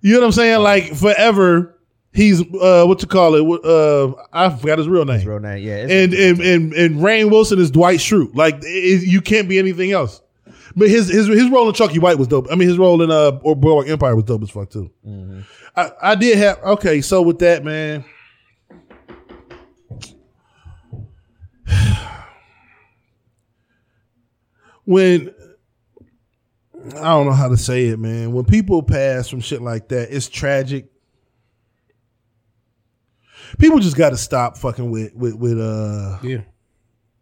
You know what I'm saying? Like forever, he's uh, what you call it? Uh, I forgot his real name. though. Real name, yeah. and and and and Rainn Wilson is Dwight Schrute. Like it, you can't be anything else. But his his his role in Chalky White was dope. I mean, his role in uh or Boardwalk Empire was dope as fuck too. I I did have okay. So with that, man. When I don't know how to say it, man. When people pass from shit like that, it's tragic. People just got to stop fucking with with with uh Yeah.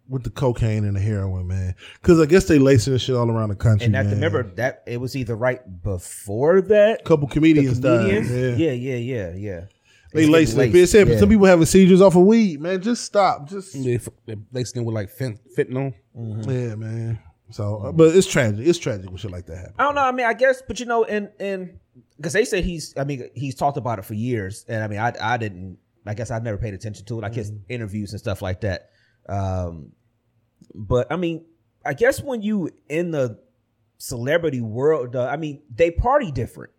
with the cocaine and the heroin, man. Because I guess they lacing this shit all around the country. and that, man. remember that it was either right before that. couple comedians, Comedians? died. Yeah, yeah, yeah, yeah, yeah. they getting it. Said yeah. some people having seizures off of weed, man. Just stop. Just They they it with like fent- fentanyl. yeah, man. So, uh, but it's tragic. It's tragic when shit like that happens. I don't know. I mean, I guess, but you know, and and because they said he's, I mean, he's talked about it for years, and I mean, I I didn't. I guess I never paid attention to it, like his interviews and stuff like that. Um, but I mean, I guess when you in the celebrity world, uh, I mean, they party different.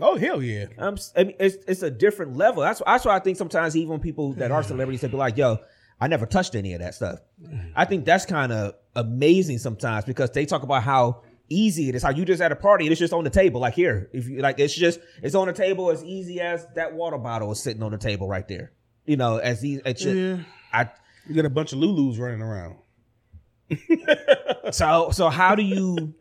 Oh hell yeah. I'm, mean, it's it's a different level. That's that's why I think sometimes even people that are celebrities, they be like, "Yo, I never touched any of that stuff." I think that's kind of amazing sometimes because they talk about how easy it is. How you just at a party and it's just on the table, like here. If you like, it's just it's on the table as easy as that water bottle is sitting on the table right there. You know, as easy. It's just, Yeah. I You got a bunch of Lulus running around. so so how do you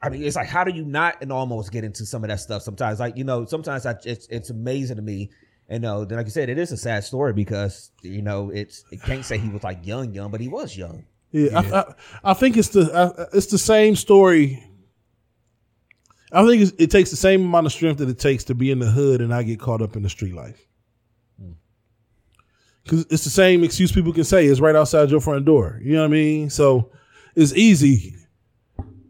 I mean, it's like how do you not and almost get into some of that stuff sometimes? Like you know, sometimes I, it's it's amazing to me. And no, then like you said, it is a sad story because you know it's it can't say he was like young, young, but he was young. Yeah, I, I, I think it's the I, it's the same story. I think it's, it takes the same amount of strength that it takes to be in the hood and not get caught up in the street life. Hmm. Because it's the same excuse people can say. It's right outside your front door. You know what I mean? So it's easy.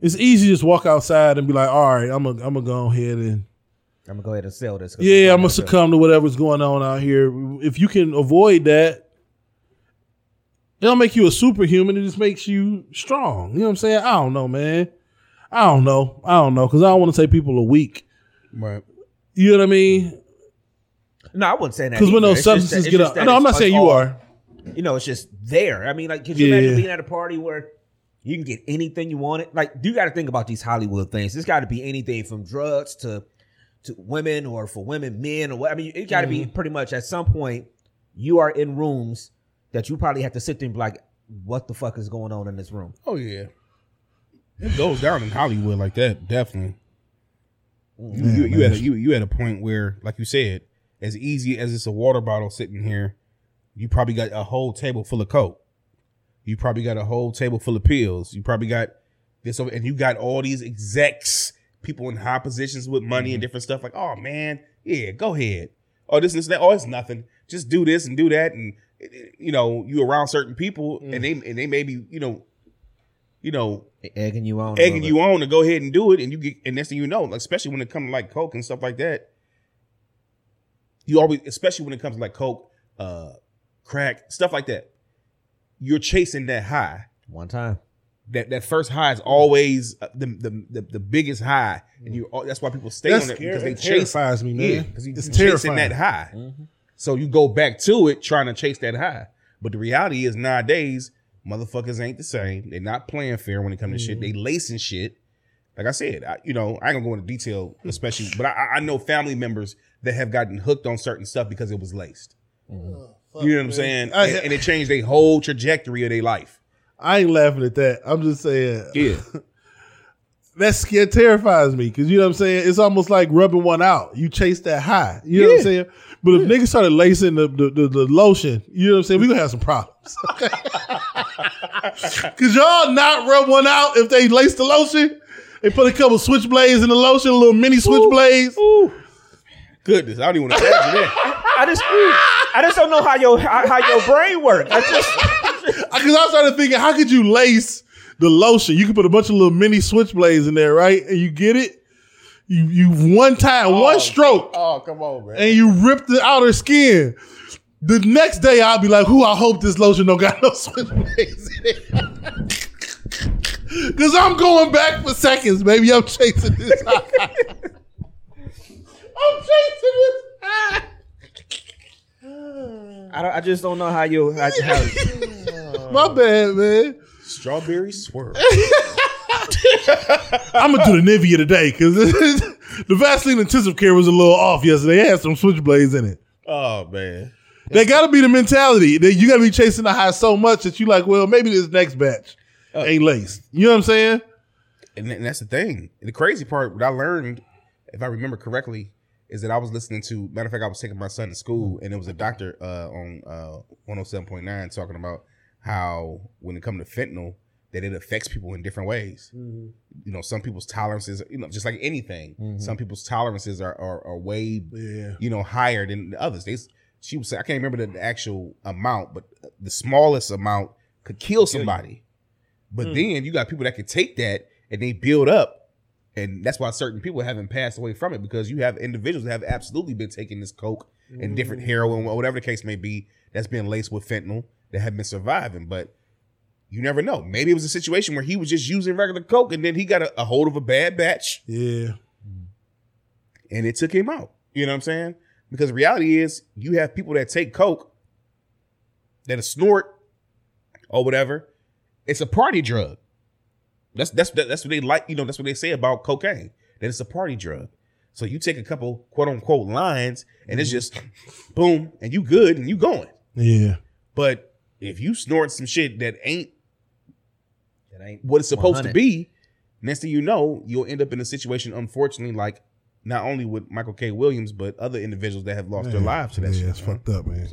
It's easy to just walk outside and be like, all right, I'm gonna I'm gonna go ahead and I'm gonna go ahead and sell this. yeah, I'm gonna gonna succumb to whatever's going on out here. If you can avoid that, it don't make you a superhuman. It just makes you strong. You know what I'm saying? I don't know, man. I don't know. I don't know because I don't want to say people are weak. Right. You know what I mean? No, I wouldn't say that. Because when those It's substances that- get up, no, I'm not saying you oh, are. You know, it's just there. I mean, like, could you Yeah. imagine being at a party where you can get anything you wanted? Like, you got to think about these Hollywood things. It's got to be anything from drugs to to women, or for women, men, or what. I mean, it got to be mm-hmm. pretty much at some point you are in rooms that you probably have to sit there and be like, "What the fuck is going on in this room?" Oh yeah. It goes down in Hollywood like that, definitely. You, mm. you, you had a you you had a point where, like you said, as easy as it's a water bottle sitting here, you probably got a whole table full of coke. You probably got a whole table full of pills. You probably got this over, and you got all these execs, people in high positions with money and different stuff. Like, oh man, yeah, go ahead. oh this and this and that. Oh, it's nothing. Just do this and do that, and you know you around certain people, and they and they may be you know, you know Egging you on. egging you on to go ahead and do it, and you get and next thing you know, like, especially when it comes to like coke and stuff like that, you always, especially when it comes to like coke, uh, crack, stuff like that, you're chasing that high. One time. That that first high is always uh, the, the the the biggest high, and you oh, that's why people stay That's on it scary. because they It chase terrifies me, man. Yeah, because you, It's you're chasing that high. Mm-hmm. So you go back to it trying to chase that high. But the reality is nowadays, motherfuckers ain't the same. They're not playing fair when it comes to shit. They mm-hmm. lacing shit. Like I said, I, you know, I ain't gonna go into detail, especially, but I, I know family members that have gotten hooked on certain stuff because it was laced. Mm-hmm. Oh, you know what I'm saying? I- and, and it changed their whole trajectory of their life. I ain't laughing at that. I'm just saying Yeah. that scare terrifies me because you know what I'm saying. It's almost like rubbing one out. You chase that high. You know what I'm saying. But if niggas started lacing the the, the the lotion, you know what I'm saying. We gonna have some problems. Cause y'all not rub one out if they lace the lotion. They put a couple switchblades in the lotion, a little mini switchblades. Goodness, I don't even want to imagine that. I just, I just don't know how your how, how your brain works. I just, Because I started thinking, how could you lace the lotion? You could put a bunch of little mini switchblades in there, right? And you get it. You you one time, one oh, stroke, Oh, come on, man. and you rip the outer skin. The next day, I'll be like, "Who? I hope this lotion don't got no switchblades in it." Because I'm going back for seconds, baby. I'm chasing this. I'm chasing this. high. I, don't, I just don't know how you. How, how, My bad, man. Strawberry swirl. I'm gonna do the Nivea today because the Vaseline intensive care was a little off yesterday. It had some switchblades in it. oh man. That got to be the mentality that you got to be chasing the high so much that you like, well, maybe this next batch ain't laced. You know what I'm saying? and, and that's the thing. The crazy part, what I learned, if I remember correctly, is that I was listening to. Matter of fact, I was taking my son to school, and it was a doctor uh, on uh, 107.9 talking about how when it comes to fentanyl, that it affects people in different ways. You know, some people's tolerances, you know, just like anything, some people's tolerances are are, are way, Yeah. you know, higher than the others. They, she was, I can't remember the, actual amount, but uh, the smallest amount could kill somebody. But then you got people that can take that and they build up. And that's why certain people haven't passed away from it because you have individuals that have absolutely been taking this coke and different heroin, or whatever the case may be, that's been laced with fentanyl that have been surviving. But you never know. Maybe it was a situation where he was just using regular coke and then he got a, a hold of a bad batch Yeah. and it took him out. You know what I'm saying? Because the reality is, you have people that take coke, that snort or whatever. It's a party drug. That's that's that's what they like. You know, that's what they say about cocaine. That it's a party drug. So you take a couple quote unquote lines, and it's mm-hmm. just boom, and you good and you going. Yeah. But if you snort some shit that ain't That ain't what it's supposed to be, next thing you know, you'll end up in a situation, unfortunately, like not only with Michael K. Williams, but other individuals that have lost their lives to that yeah, shit. it's man. fucked up, man.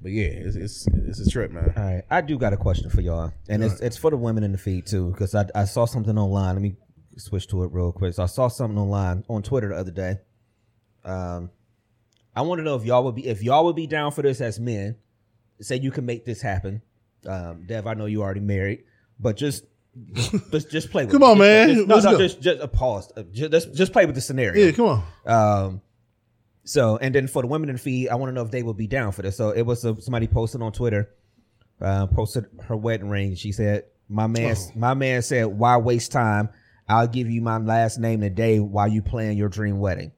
But yeah, it's, it's it's a trip, man. All right, I do got a question for y'all, and it's it's for the women in the feed too, because I I saw something online. Let me switch to it real quick. So I saw something online on Twitter the other day. Um, I want to know if y'all would be if y'all would be down for this as men. Say you can make this happen. Um, Dev, I know you already married, but just just just play. with Come it. on, man. just- no, Let's no, go. just just a pause. Uh, Just, just just play with the scenario. Yeah, come on. Um, so and then for the women in feed, I want to know if they would be down for this. So it was a, somebody posted on Twitter, uh, posted her wedding ring. She said, "My man, Oh. my man said, why waste time? I'll give you my last name today while you plan your dream wedding."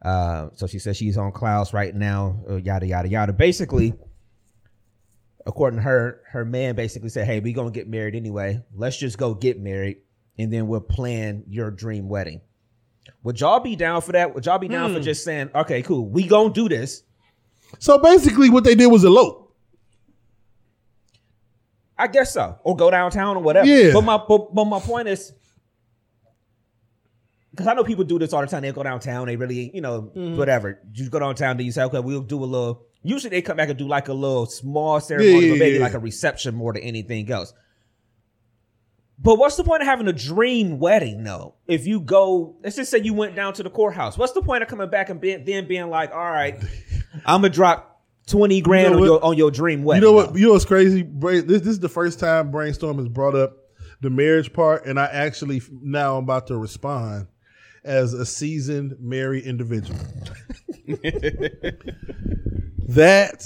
Uh, so she says she's on clouds right now. Uh, yada yada yada. Basically, according to her, her man basically said, "Hey, we gonna get married anyway. Let's just go get married, and then we'll plan your dream wedding." Would y'all be down for that? Would y'all be down Hmm. for just saying, "Okay, cool, we gonna do this"? So basically, what they did was elope. I guess so, or go downtown or whatever. Yeah. But my but, but my point is, because I know people do this all the time. They go downtown. They really, you know, Mm-hmm. whatever. You go downtown. Then you say, "Okay, we'll do a little." Usually they come back and do like a little small ceremony, Yeah, yeah, or maybe yeah. like a reception more than anything else. But what's the point of having a dream wedding, though? If you go, let's just say you went down to the courthouse. What's the point of coming back and being, then being like, all right, I'm gonna drop twenty grand know on your on your dream wedding? You know what? though? You know what's crazy? This, this is the first time brainstorm has brought up the marriage part, and I actually now I'm about to respond as a seasoned married individual. that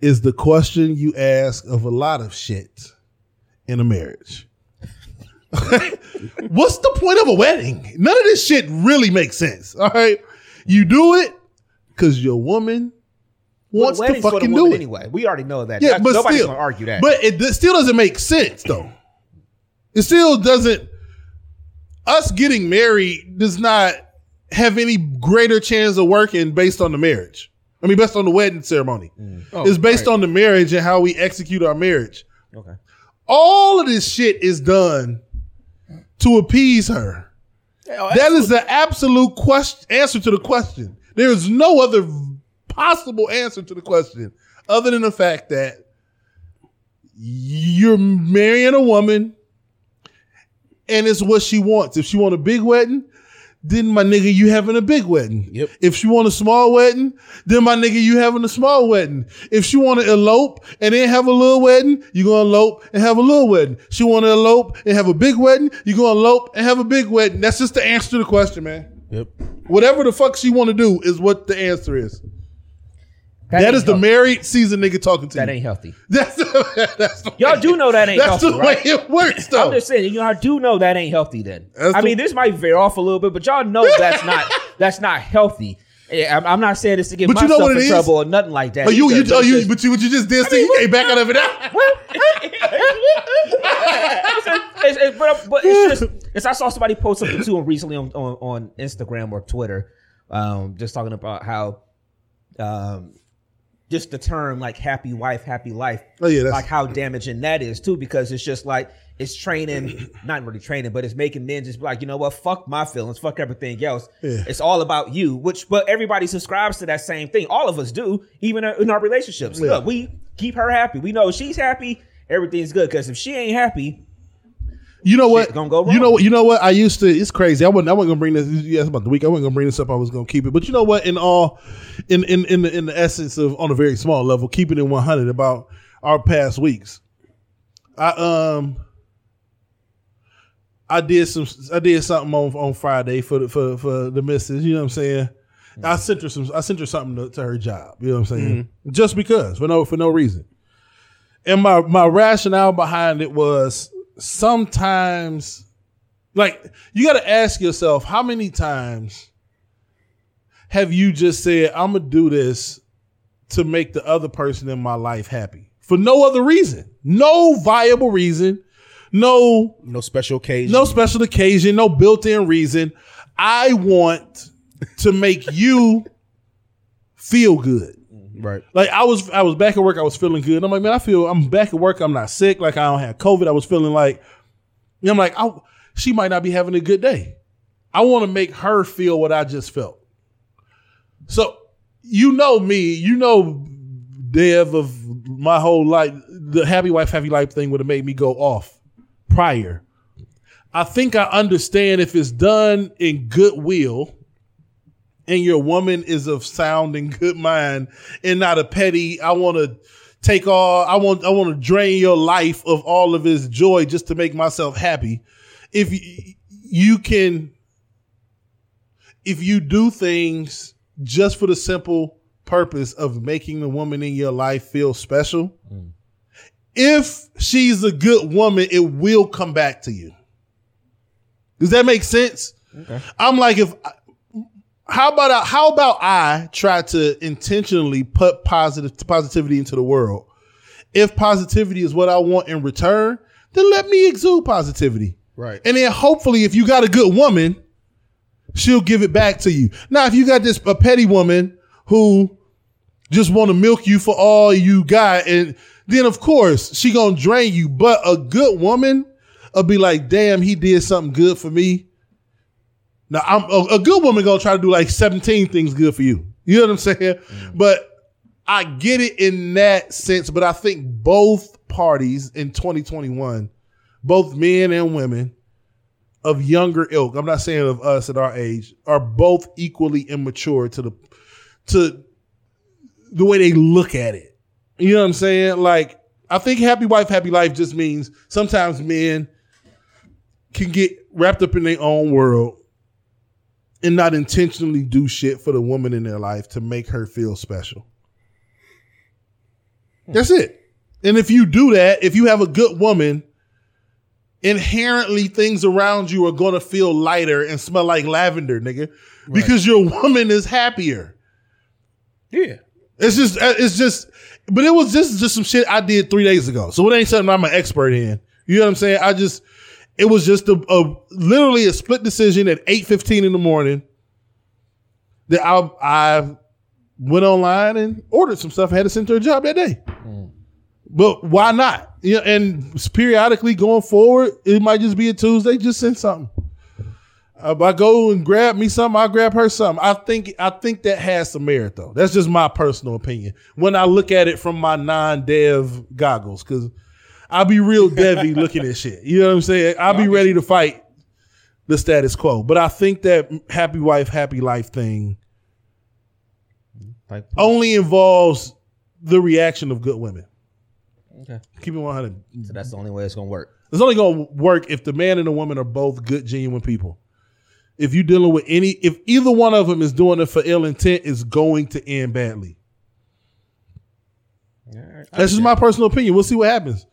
is the question you ask of a lot of shit in a marriage. What's the point of a wedding? None of this shit really makes sense. All right, you do it because your woman Well, wants the to wedding's for the fucking do it. anyway. We already know that. Yeah, but nobody's still, gonna argue that. But it d- still doesn't make sense, though. It still doesn't. Us getting married does not have any greater chance of working based on the marriage. I mean, based on the wedding ceremony. Mm. Oh, it's based on the marriage and how we execute our marriage. okay. All of this shit is done to appease her. Oh, that is the absolute question answer to the question. There is no other possible answer to the question other than the fact that you're marrying a woman and it's what she wants. If she want a big wedding, then my nigga, you having a big wedding. Yep. If she want a small wedding, then my nigga, you having a small wedding. If she want to elope and then have a little wedding, you gonna elope and have a little wedding. She want to elope and have a big wedding, you gonna elope and have a big wedding. That's just the answer to the question, man. Yep. Whatever the fuck she want to do is what the answer is. That, that ain't the healthy. married season nigga talking to That you. ain't healthy. That's the, that's the Y'all way- do know that ain't That's healthy, That's the right? way it works, though. I'm just saying, you know, I do know that ain't healthy. Then That's I the- mean, this might veer off a little bit, but y'all know that's not that's not healthy. I'm, I'm not saying this to get But you know myself what in it is? trouble or nothing like that. Oh, you, you, but oh, you, just- but you, what you just did, see, you came back out of it it's, it's, but, but it's just it's I saw somebody post something too recently on, on, on Instagram or Twitter, um, just talking about how um just the term like happy wife, happy life. Oh, yeah, like how damaging that is too, because it's just like it's training, not really training, but it's making men just be like, you know what, fuck my feelings, fuck everything else. Yeah. It's all about you, which but everybody subscribes to that same thing. All of us do, even in our relationships. Yeah. Look, we keep her happy. We know she's happy, everything's good. Because if she ain't happy, You know what? gonna go You know what? You know what? I used to. It's crazy. I wasn't. I wasn't gonna bring this. Asked about the week. I wasn't gonna bring this up. I was gonna keep it. But you know what? In all, in in in the, in the essence of on a very small level, keeping it one hundred about our past weeks. I um. I did some. I did something on on Friday for the for for the missus. You know what I'm saying? I sent her some. I sent her something to, to her job. You know what I'm saying? Just because for no for no reason. And my my rationale behind it was sometimes, like you got to ask yourself how many times have you just said I'm gonna do this to make the other person in my life happy for no other reason, no viable reason, no No special occasion. no special occasion, no built-in reason. I want to make you feel good. Right. Like I was, I was back at work. I was feeling good. I'm like, man, I feel I'm back at work. I'm not sick. Like I don't have COVID. I was feeling like, I'm like, I, she might not be having a good day. I want to make her feel what I just felt. So you know me, you know Dev of my whole life. The happy wife, happy life thing would have made me go off prior. I think I understand if it's done in goodwill and your woman is of sound and good mind and not a petty, I want to take all I want I want to drain your life of all of its joy just to make myself happy. If y- you can if you do things just for the simple purpose of making the woman in your life feel special, if she's a good woman, it will come back to you. Does that make sense? I'm like, if how about I, how about I try to intentionally put positive positivity into the world? If positivity is what I want in return, then let me exude positivity. Right. And then hopefully, if you got a good woman, she'll give it back to you. Now, if you got this a petty woman who just want to milk you for all you got, and then of course she gonna drain you. But a good woman will be like, "Damn, he did something good for me." Now, I'm a, a good woman gonna try to do like 17 things good for you. You know what I'm saying? Mm-hmm. But I get it in that sense. But I think both parties in 2021 both men and women of younger ilk, I'm not saying of us at our age, are both equally immature to the to the way they look at it. You know what I'm saying? Like, I think happy wife, happy life just means sometimes men can get wrapped up in their own world and not intentionally do shit for the woman in their life to make her feel special. That's it. And if you do that, if you have a good woman, inherently things around you are going to feel lighter and smell like lavender, nigga, because your woman is happier. Yeah. It's just, uh, it's just, but it was just just some shit I did three days ago. So it ain't something I'm an expert in. You know what I'm saying? I just, it was just a, a literally a split decision at eight fifteen in the morning that I I went online and ordered some stuff. I had to send to a job that day. Mm. But why not? Yeah, and periodically going forward, it might just be a Tuesday. Just send something. If I go and grab me something, I'll grab her something. I think I think that has some merit though. That's just my personal opinion. When I look at it from my non-dev goggles, because I'll be real devy looking at shit. You know what I'm saying? I'll be ready to fight the status quo. But I think that happy wife, happy life thing Like, only involves the reaction of good women. okay. Keep it 100. So that's the only way it's gonna work. It's only going to work if the man and the woman are both good, genuine people. If you're dealing with any, if either one of them is doing it for ill intent, it's going to end badly. That's just my personal opinion. We'll see what happens.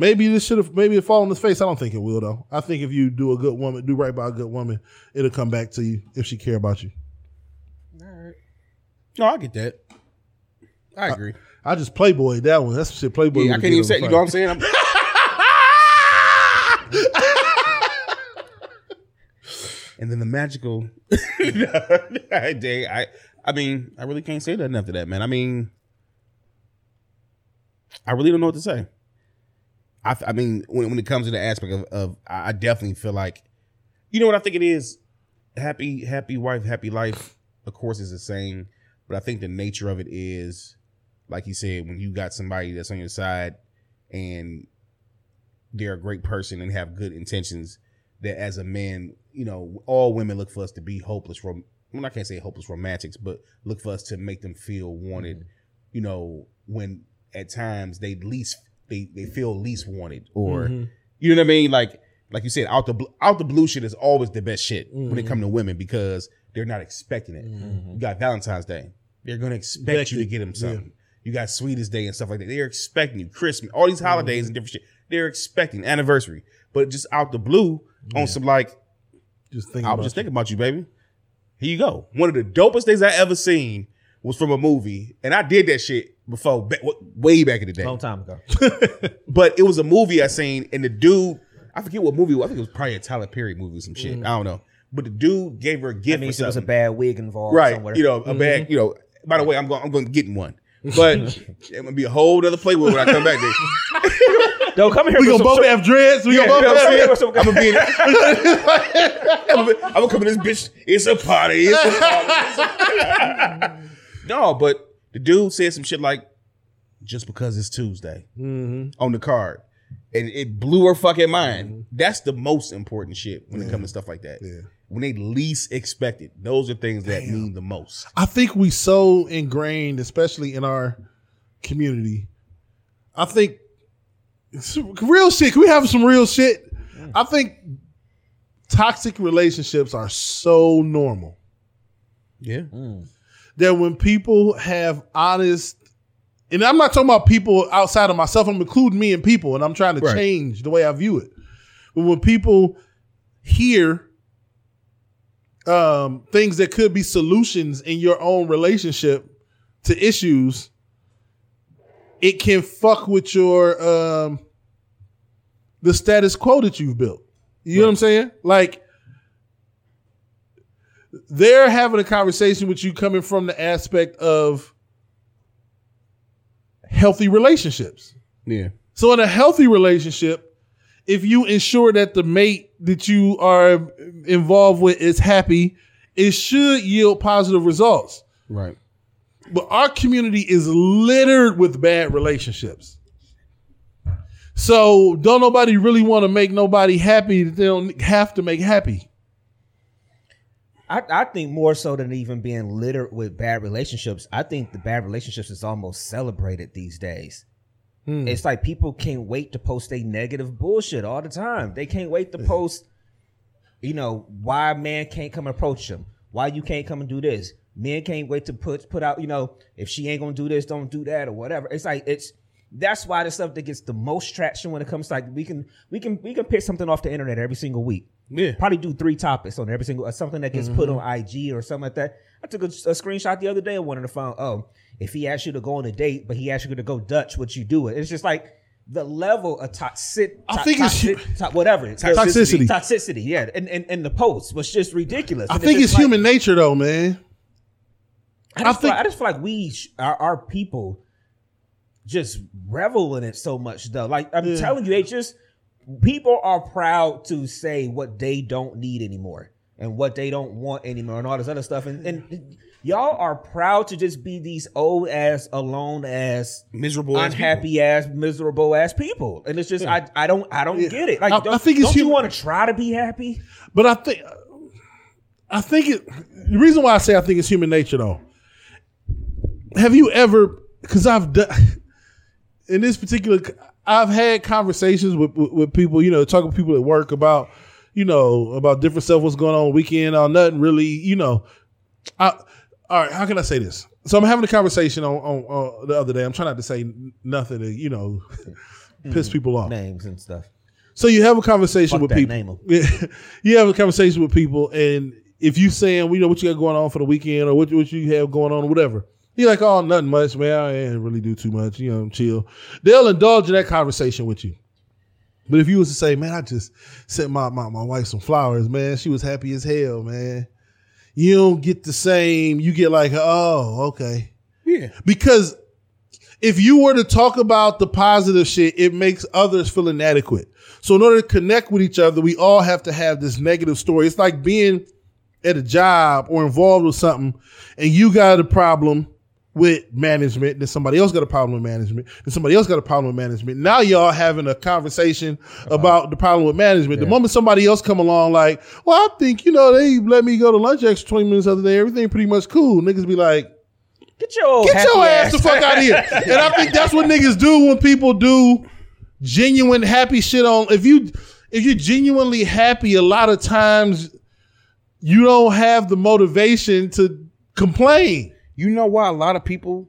Maybe this should have, maybe it fall on his face. I don't think it will though. I think if you do a good woman, do right by a good woman, it'll come back to you if she care about you. All right. No, I get that. I agree. I just Playboy that one. That's shit Playboy. yeah, I can't even say. You know what. I'm saying? I'm, and then the magical day. I, I mean, I really can't say nothing after that, man. I mean, I really don't know what to say. I, I mean, when, when it comes to the aspect of, of, I definitely feel like, you know what I think it is. Happy, happy wife, happy life. Of course, is the same, but I think the nature of it is, like you said, when you got somebody that's on your side, and they're a great person and have good intentions. That as a man, you know, all women look for us to be hopeless. Rom- well, I can't say hopeless romantics, but look for us to make them feel wanted. Mm-hmm. You know, when at times they least they they feel least wanted, or mm-hmm. you know what I mean. Like like you said, out the out the blue shit is always the best shit when it mm-hmm. comes to women because they're not expecting it. Mm-hmm. You got Valentine's Day, they're gonna expect you to get them yeah. something. You got Sweetest Day and stuff like that. They're expecting you. Christmas, all these holidays and different shit. They're expecting anniversary, but just out the blue on some like Just think I was just you. thinking about you, baby. Here you go. One of the dopest things I ever seen was from a movie, and I did that shit before, ba- way back in the day. Long time ago. But it was a movie I seen, and the dude, I forget what movie. it was. I think it was probably a Tyler Perry movie or some shit. Mm-hmm. I don't know. But the dude gave her a gift for means there was a bad wig involved right? somewhere. You know, a bad. Mm-hmm. You know. By the way, I'm going. I'm going to get one. But it's gonna be a whole other playboy when I come back. There. Yo, come here. We with gonna some- both have dreads. We Yeah, gonna you know both what I'm have saying? I'm gonna be in I'm gonna, I'm gonna come in this bitch. It's a party. It's a party. no, but the dude said some shit like, "Just because it's Tuesday mm-hmm. on the card," and it blew her fucking mind. Mm-hmm. That's the most important shit when it comes to stuff like that. Yeah. When they least expect it, those are things that mean the most. I think we so ingrained, especially in our community. I think it's real shit. Can we have some real shit? I think toxic relationships are so normal Yeah, mm. That when people have honest, and I'm not talking about people outside of myself, I'm including me and people, and I'm trying to Right. change the way I view it. But when people hear um, things that could be solutions in your own relationship to issues, it can fuck with your um, the status quo that you've built. You know what I'm saying? Like they're having a conversation with you coming from the aspect of healthy relationships. yeah, So in a healthy relationship, if you ensure that the mate that you are involved with is happy, it should yield positive results. right. But our community is littered with bad relationships. So don't nobody really want to make nobody happy that they don't have to make happy. I, I think more so than even being littered with bad relationships, I think the bad relationships is almost celebrated these days. Hmm. It's like people can't wait to post a negative bullshit all the time. They can't wait to post, you know, why a man can't come approach them, why you can't come and do this. Men can't wait to put put out, you know, if she ain't gonna do this, don't do that or whatever. It's like it's that's why the stuff that gets the most traction when it comes to like we can we can we can pick something off the internet every single week. Yeah. Probably do three topics on every single uh, something that gets put on IG or something like that. I took a, a screenshot the other day of one on the phone. Oh, if he asked you to go on a date, but he asked you to go Dutch, would you do it? It's just like the level of toxic. I think it's hu- to- whatever Toxicity. Toxicity, yeah, and and, and the post was just ridiculous. I And think just it's like- human nature, though, man. I just, I feel, think- I just feel like we, sh- our, our people, just revel in it so much. Though, like I'm telling you, they just people are proud to say what they don't need anymore and what they don't want anymore and all this other stuff. And, and y'all are proud to just be these old ass, alone ass, Miserable unhappy ass, miserable ass people. And it's just I, I don't I don't get it. Like I- I don't, think it's don't you want to try to be happy? But I think, I think it. The reason why I say I think it's human nature, though. Have you ever? Because I've done in this particular. I've had conversations with, with with people, you know, talking to people at work about, you know, about different stuff, what's going on weekend or nothing really, you know. I, all right, how can I say this? So I'm having a conversation on, on, on the other day. I'm trying not to say nothing to, you know, piss people off. Names and stuff. So you have a conversation Fuck with people. you have a conversation with people, and if you saying, you know, what you got going on for the weekend, or what, what you have going on, or whatever, you're like, oh, nothing much, man. I ain't really do too much, you know, chill. They'll indulge in that conversation with you. But if you was to say, man, I just sent my, my my wife some flowers, man, she was happy as hell, man. You don't get the same. You get like, oh, okay Yeah. because if you were to talk about the positive shit, it makes others feel inadequate. So in order to connect with each other, we all have to have this negative story. It's like being at a job or involved with something, and you got a problem with management, then somebody else got a problem with management, then somebody else got a problem with management. Now y'all having a conversation uh-huh. about the problem with management. The moment somebody else come along, like, well, I think you know they let me go to lunch extra twenty minutes the other day. Everything pretty much cool. Niggas be like, Get your old Get happy your ass the fuck out of here. And I think that's what niggas do when people do genuine happy shit on. If you if you're genuinely happy, a lot of times you don't have the motivation to complain. You know why a lot of people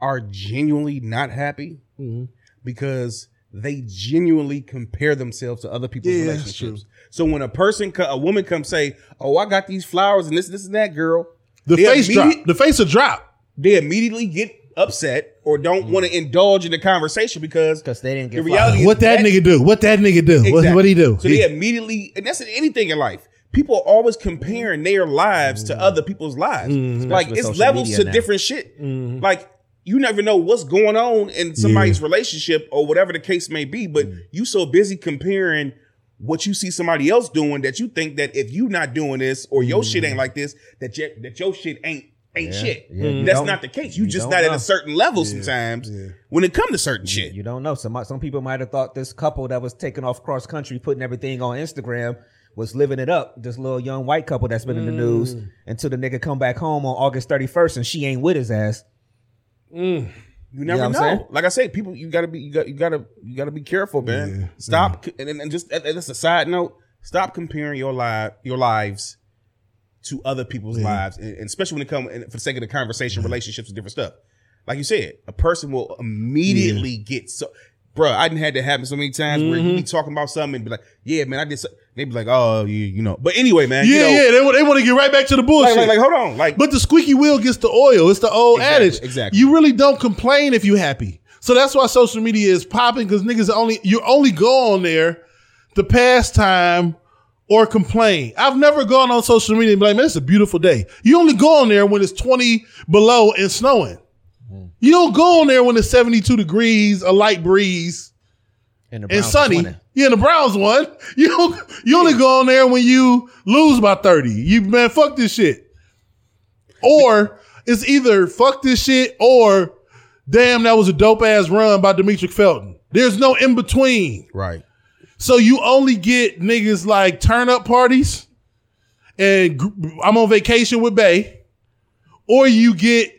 are genuinely not happy? Mm-hmm. Because they genuinely compare themselves to other people's Yeah, that's relationships. So when a person, co- a woman comes say, "Oh, I got these flowers and this, this, and that," girl, The face drop. The face will drop. They immediately get upset or don't want to indulge in the conversation because because they didn't the get reality is What that nigga do? What that nigga do? What Exactly. what he do? So they immediately, and that's in anything in life. People are always comparing their lives to other people's lives. Like Mm-hmm. With it's levels to now. different shit. Like you never know what's going on in somebody's relationship or whatever the case may be, but Mm. you so busy comparing what you see somebody else doing that you think that if you not doing this or your shit ain't like this, that your, that your shit ain't ain't shit. Mm. Yeah, That's don't- the case. You, you just not at a certain level sometimes when it comes to certain shit. You don't know. Some some people might have thought this couple that was taking off cross country, putting everything on Instagram, was living it up. This little young white couple that's been in the news mm. until the nigga come back home on August thirty first and she ain't with his ass. Mm. You never what I'm know. Like I say, people, you gotta be, you got, you gotta, you gotta be careful, man. Stop, and, and just and that's a side note. Stop comparing your life, your lives, to other people's lives, and, and especially when it comes, for the sake of the conversation, relationships, and different stuff. Like you said, a person will immediately get so. Bro, I didn't had that happen so many times where you be mm-hmm. talking about something and be like, "Yeah, man, I did." So, they be like, "Oh, you, you know." But anyway, man, yeah, you know, yeah. They, want- they want to get right back to the bullshit. Like, like, like, hold on, like, But the squeaky wheel gets the oil. It's the old Exactly, adage. exactly. You really don't complain if you happy. So that's why social media is popping because niggas only you only go on there to pass time or complain. I've never gone on social media and be like, man, it's a beautiful day. You only go on there when it's 20 below and snowing. Hmm. You don't go on there when it's 72 degrees, a light breeze, And, the and sunny. Yeah, the Browns won. You you only go on there when you lose by 30. You man, fuck this shit. Or it's either fuck this shit or damn, that was a dope ass run by Demetric Felton. There's no in between. Right. So you only get niggas like turn up parties and I'm on vacation with Bay, or you get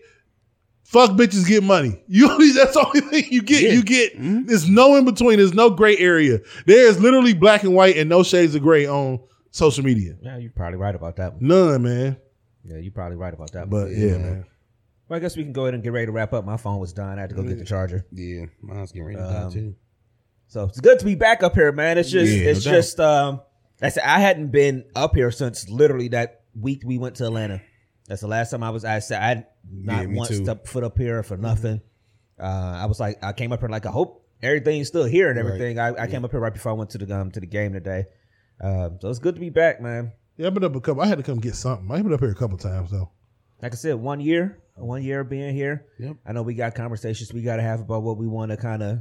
fuck bitches get money. You only that's the only thing you get. You get there's no in between. There's no gray area. There is literally black and white and no shades of gray on social media. Yeah, you're probably right about that one. None, man. Yeah, you're probably right about that one. But yeah, man. Well, I guess we can go ahead and get ready to wrap up. My phone was dying. I had to go get the charger. Yeah. Mine's getting ready to Um, die too. So it's good to be back up here, man. It's just, Yeah, no it's doubt. just, um, I said I hadn't been up here since literally that week we went to Atlanta. That's the last time I was. I said I had not Yeah, once too. stepped foot up here for nothing. Uh, I was like, I came up here like I hope everything's still here and everything. I, I came up here right before I went to the um, to the game today. Um, so it's good to be back, man. Yeah, I've been up a couple. I had to come get something. I've been up here a couple times though. Like I said, one year, one year of being here. Yep. I know we got conversations we got to have about what we want to kind of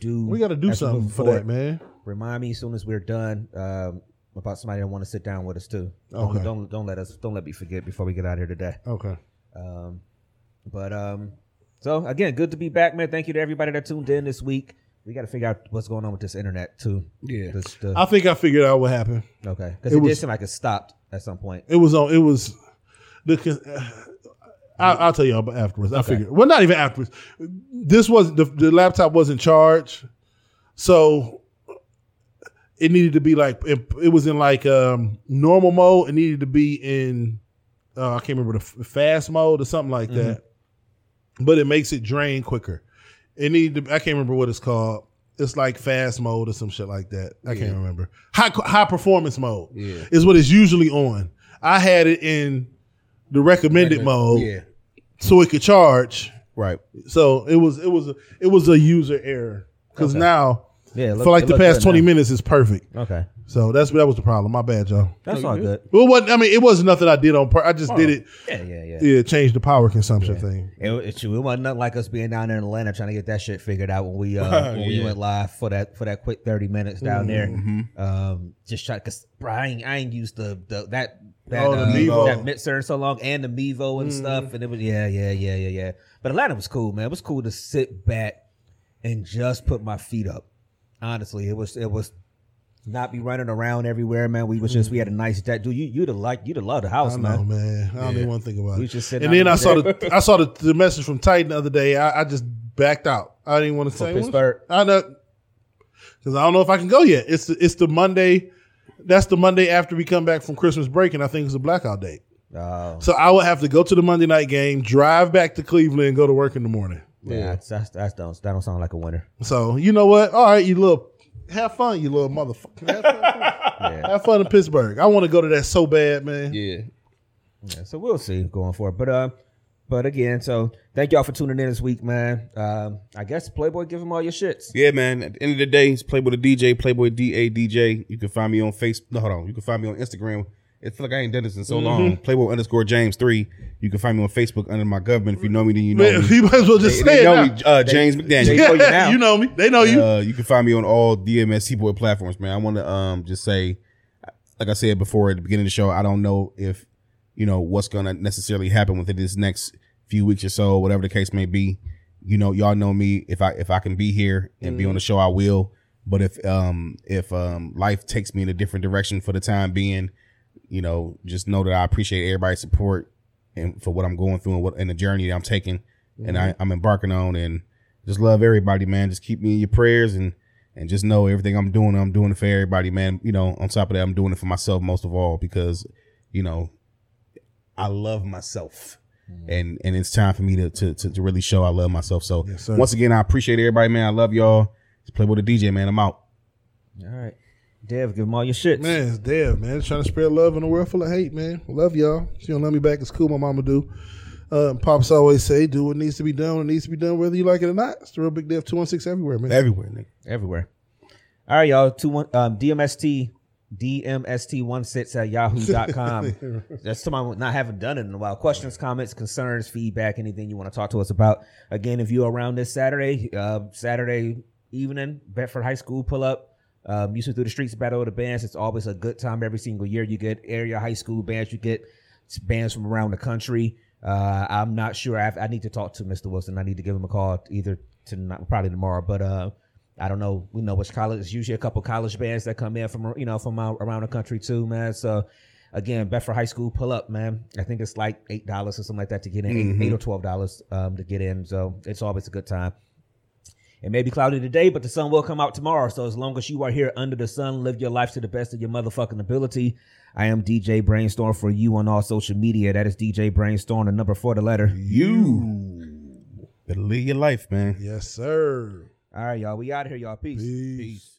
do. We got to do something for forward. that, man. Remind me as soon as we're done um, about somebody that want to sit down with us too. Don't, Okay. don't don't let us don't let me forget before we get out here today. Okay. Um, but um, so again, good to be back, man. Thank you to everybody that tuned in this week. We got to figure out what's going on with this internet too. Yeah. This- the- I think I figured out what happened. okay, because it it, did was- seem like it stopped at some point. It was on. It was the. con- I'll, I'll tell you about afterwards. I figured. Well, not even afterwards. This was the the laptop wasn't charged, so it needed to be like it, it was in like um, normal mode. It needed to be in uh, I can't remember the f- fast mode or something like that. But it makes it drain quicker. It needed. To, I can't remember what it's called. It's like fast mode or some shit like that. I can't remember. High high performance mode Yeah. is what it's usually on. I had it in the recommended mode Yeah. so it could charge. Right. So it was it was a, it was a user error because Okay. now Yeah, look- for like the past twenty now. minutes is perfect. Okay, So that's that was the problem. My bad, y'all. that's all good. Well, what I mean, it wasn't nothing I did on purpose. I just did it. Yeah, yeah, yeah. Yeah, change the power consumption thing. It, it, it wasn't nothing like us being down there in Atlanta trying to get that shit figured out when we uh, when we Yeah. went live for that for that quick thirty minutes down Mm-hmm. there. Um, just try because bro, I ain't, I ain't used the, the that that Oh, the uh, Mevo. that mixer in so long and the Mevo and stuff, and it was yeah yeah yeah yeah yeah. But Atlanta was cool, man. It was cool to sit back and just put my feet up. Honestly, it was it was not be running around everywhere, man. We was just we had a mm. nice day. Dude, you you'd have liked you'd have loved the house, I man. know, man. I don't even want to think about We it. just sitting and then I saw the I saw the, the message from Titan the other day. I, I just backed out. I didn't want to say Pittsburgh? I know because I don't know if I can go yet. It's the, it's the Monday. That's the Monday after we come back from Christmas break, and I think it's a blackout date. Oh. So I would have to go to the Monday night game, drive back to Cleveland, and go to work in the morning. Yeah, that's, that's that's don't that don't sound like a winner. So you know what? All right, you little have fun, you little motherfucker. Have fun, Yeah. have fun in Pittsburgh. I want to go to that so bad, man. Yeah. yeah. So we'll see going forward. But uh, but again, so thank y'all for tuning in this week, man. Um, I guess Playboy, give them all your shits. Yeah, man. At the end of the day, it's Playboy the DJ, Playboy D A DJ. You can find me on Facebook. No, hold on. You can find me on Instagram. It feel like I ain't done this in so Mm-hmm. long. Playboy underscore James three. You can find me on Facebook under my government. If you know me, then you know Man, me. you might as well just They, say they know now. me. Uh, James they McDaniel. know you you know me. They know you. Uh, you can find me on all DMS T Boy platforms, man. I want to um just say, like I said before at the beginning of the show, I don't know if you know what's gonna necessarily happen within this next few weeks or so, whatever the case may be. You know, y'all know me. If I if I can be here and be on the show, I will. But if um if um life takes me in a different direction for the time being, you know, just know that I appreciate everybody's support and for what I'm going through and what and the journey that I'm taking and I, mm-hmm. I'm embarking on and just love everybody, man. Just keep me in your prayers and and just know everything I'm doing, I'm doing it for everybody, man. You know, on top of that, I'm doing it for myself most of all because, you know, I love myself. Mm-hmm. And and it's time for me to, to to to really show I love myself. So sir. once again, I appreciate everybody, man. I love y'all. Just Playboy the DJ, man. I'm out. All right, Dev, give them all your shits. Man, it's Dev, man. Trying to spread love in a world full of hate, man. Love y'all. If you don't love me back, it's cool. My mama do. Uh, Pops always say, do what needs to be done when it needs to be done, whether you like it or not. It's the real big Dev 216 everywhere, man. Everywhere, nigga. everywhere. All right, y'all. Two one um, DMST DMST one sits at yahoo.com. That's someone not having done it in a while. Questions, comments, concerns, feedback, anything you want to talk to us about. Again, if you're around this Saturday, uh, Saturday evening, Bedford High School pull up. Um, music through the streets, battle of the bands. It's always a good time every single year. You get area high school bands, you get bands from around the country. Uh, I'm not sure. I, I need to talk to Mr. Wilson. I need to give him a call either tonight, probably tomorrow. But uh, I don't know. We know which college. It's usually a couple college bands that come in from you know from around the country too, man. So again, Bedford High School pull up, man. I think it's like eight dollars or something like that to get in, eight, eight or twelve dollars um, to get in. So it's always a good time. It may be cloudy today, but the sun will come out tomorrow. So as long as you are here under the sun, live your life to the best of your motherfucking ability. I am DJ Brainstorm for you on all social media. That is DJ Brainstorm, the number for the letter. You better live your life, man. Yes, sir. All right, y'all. We out of here, y'all. Peace. Peace.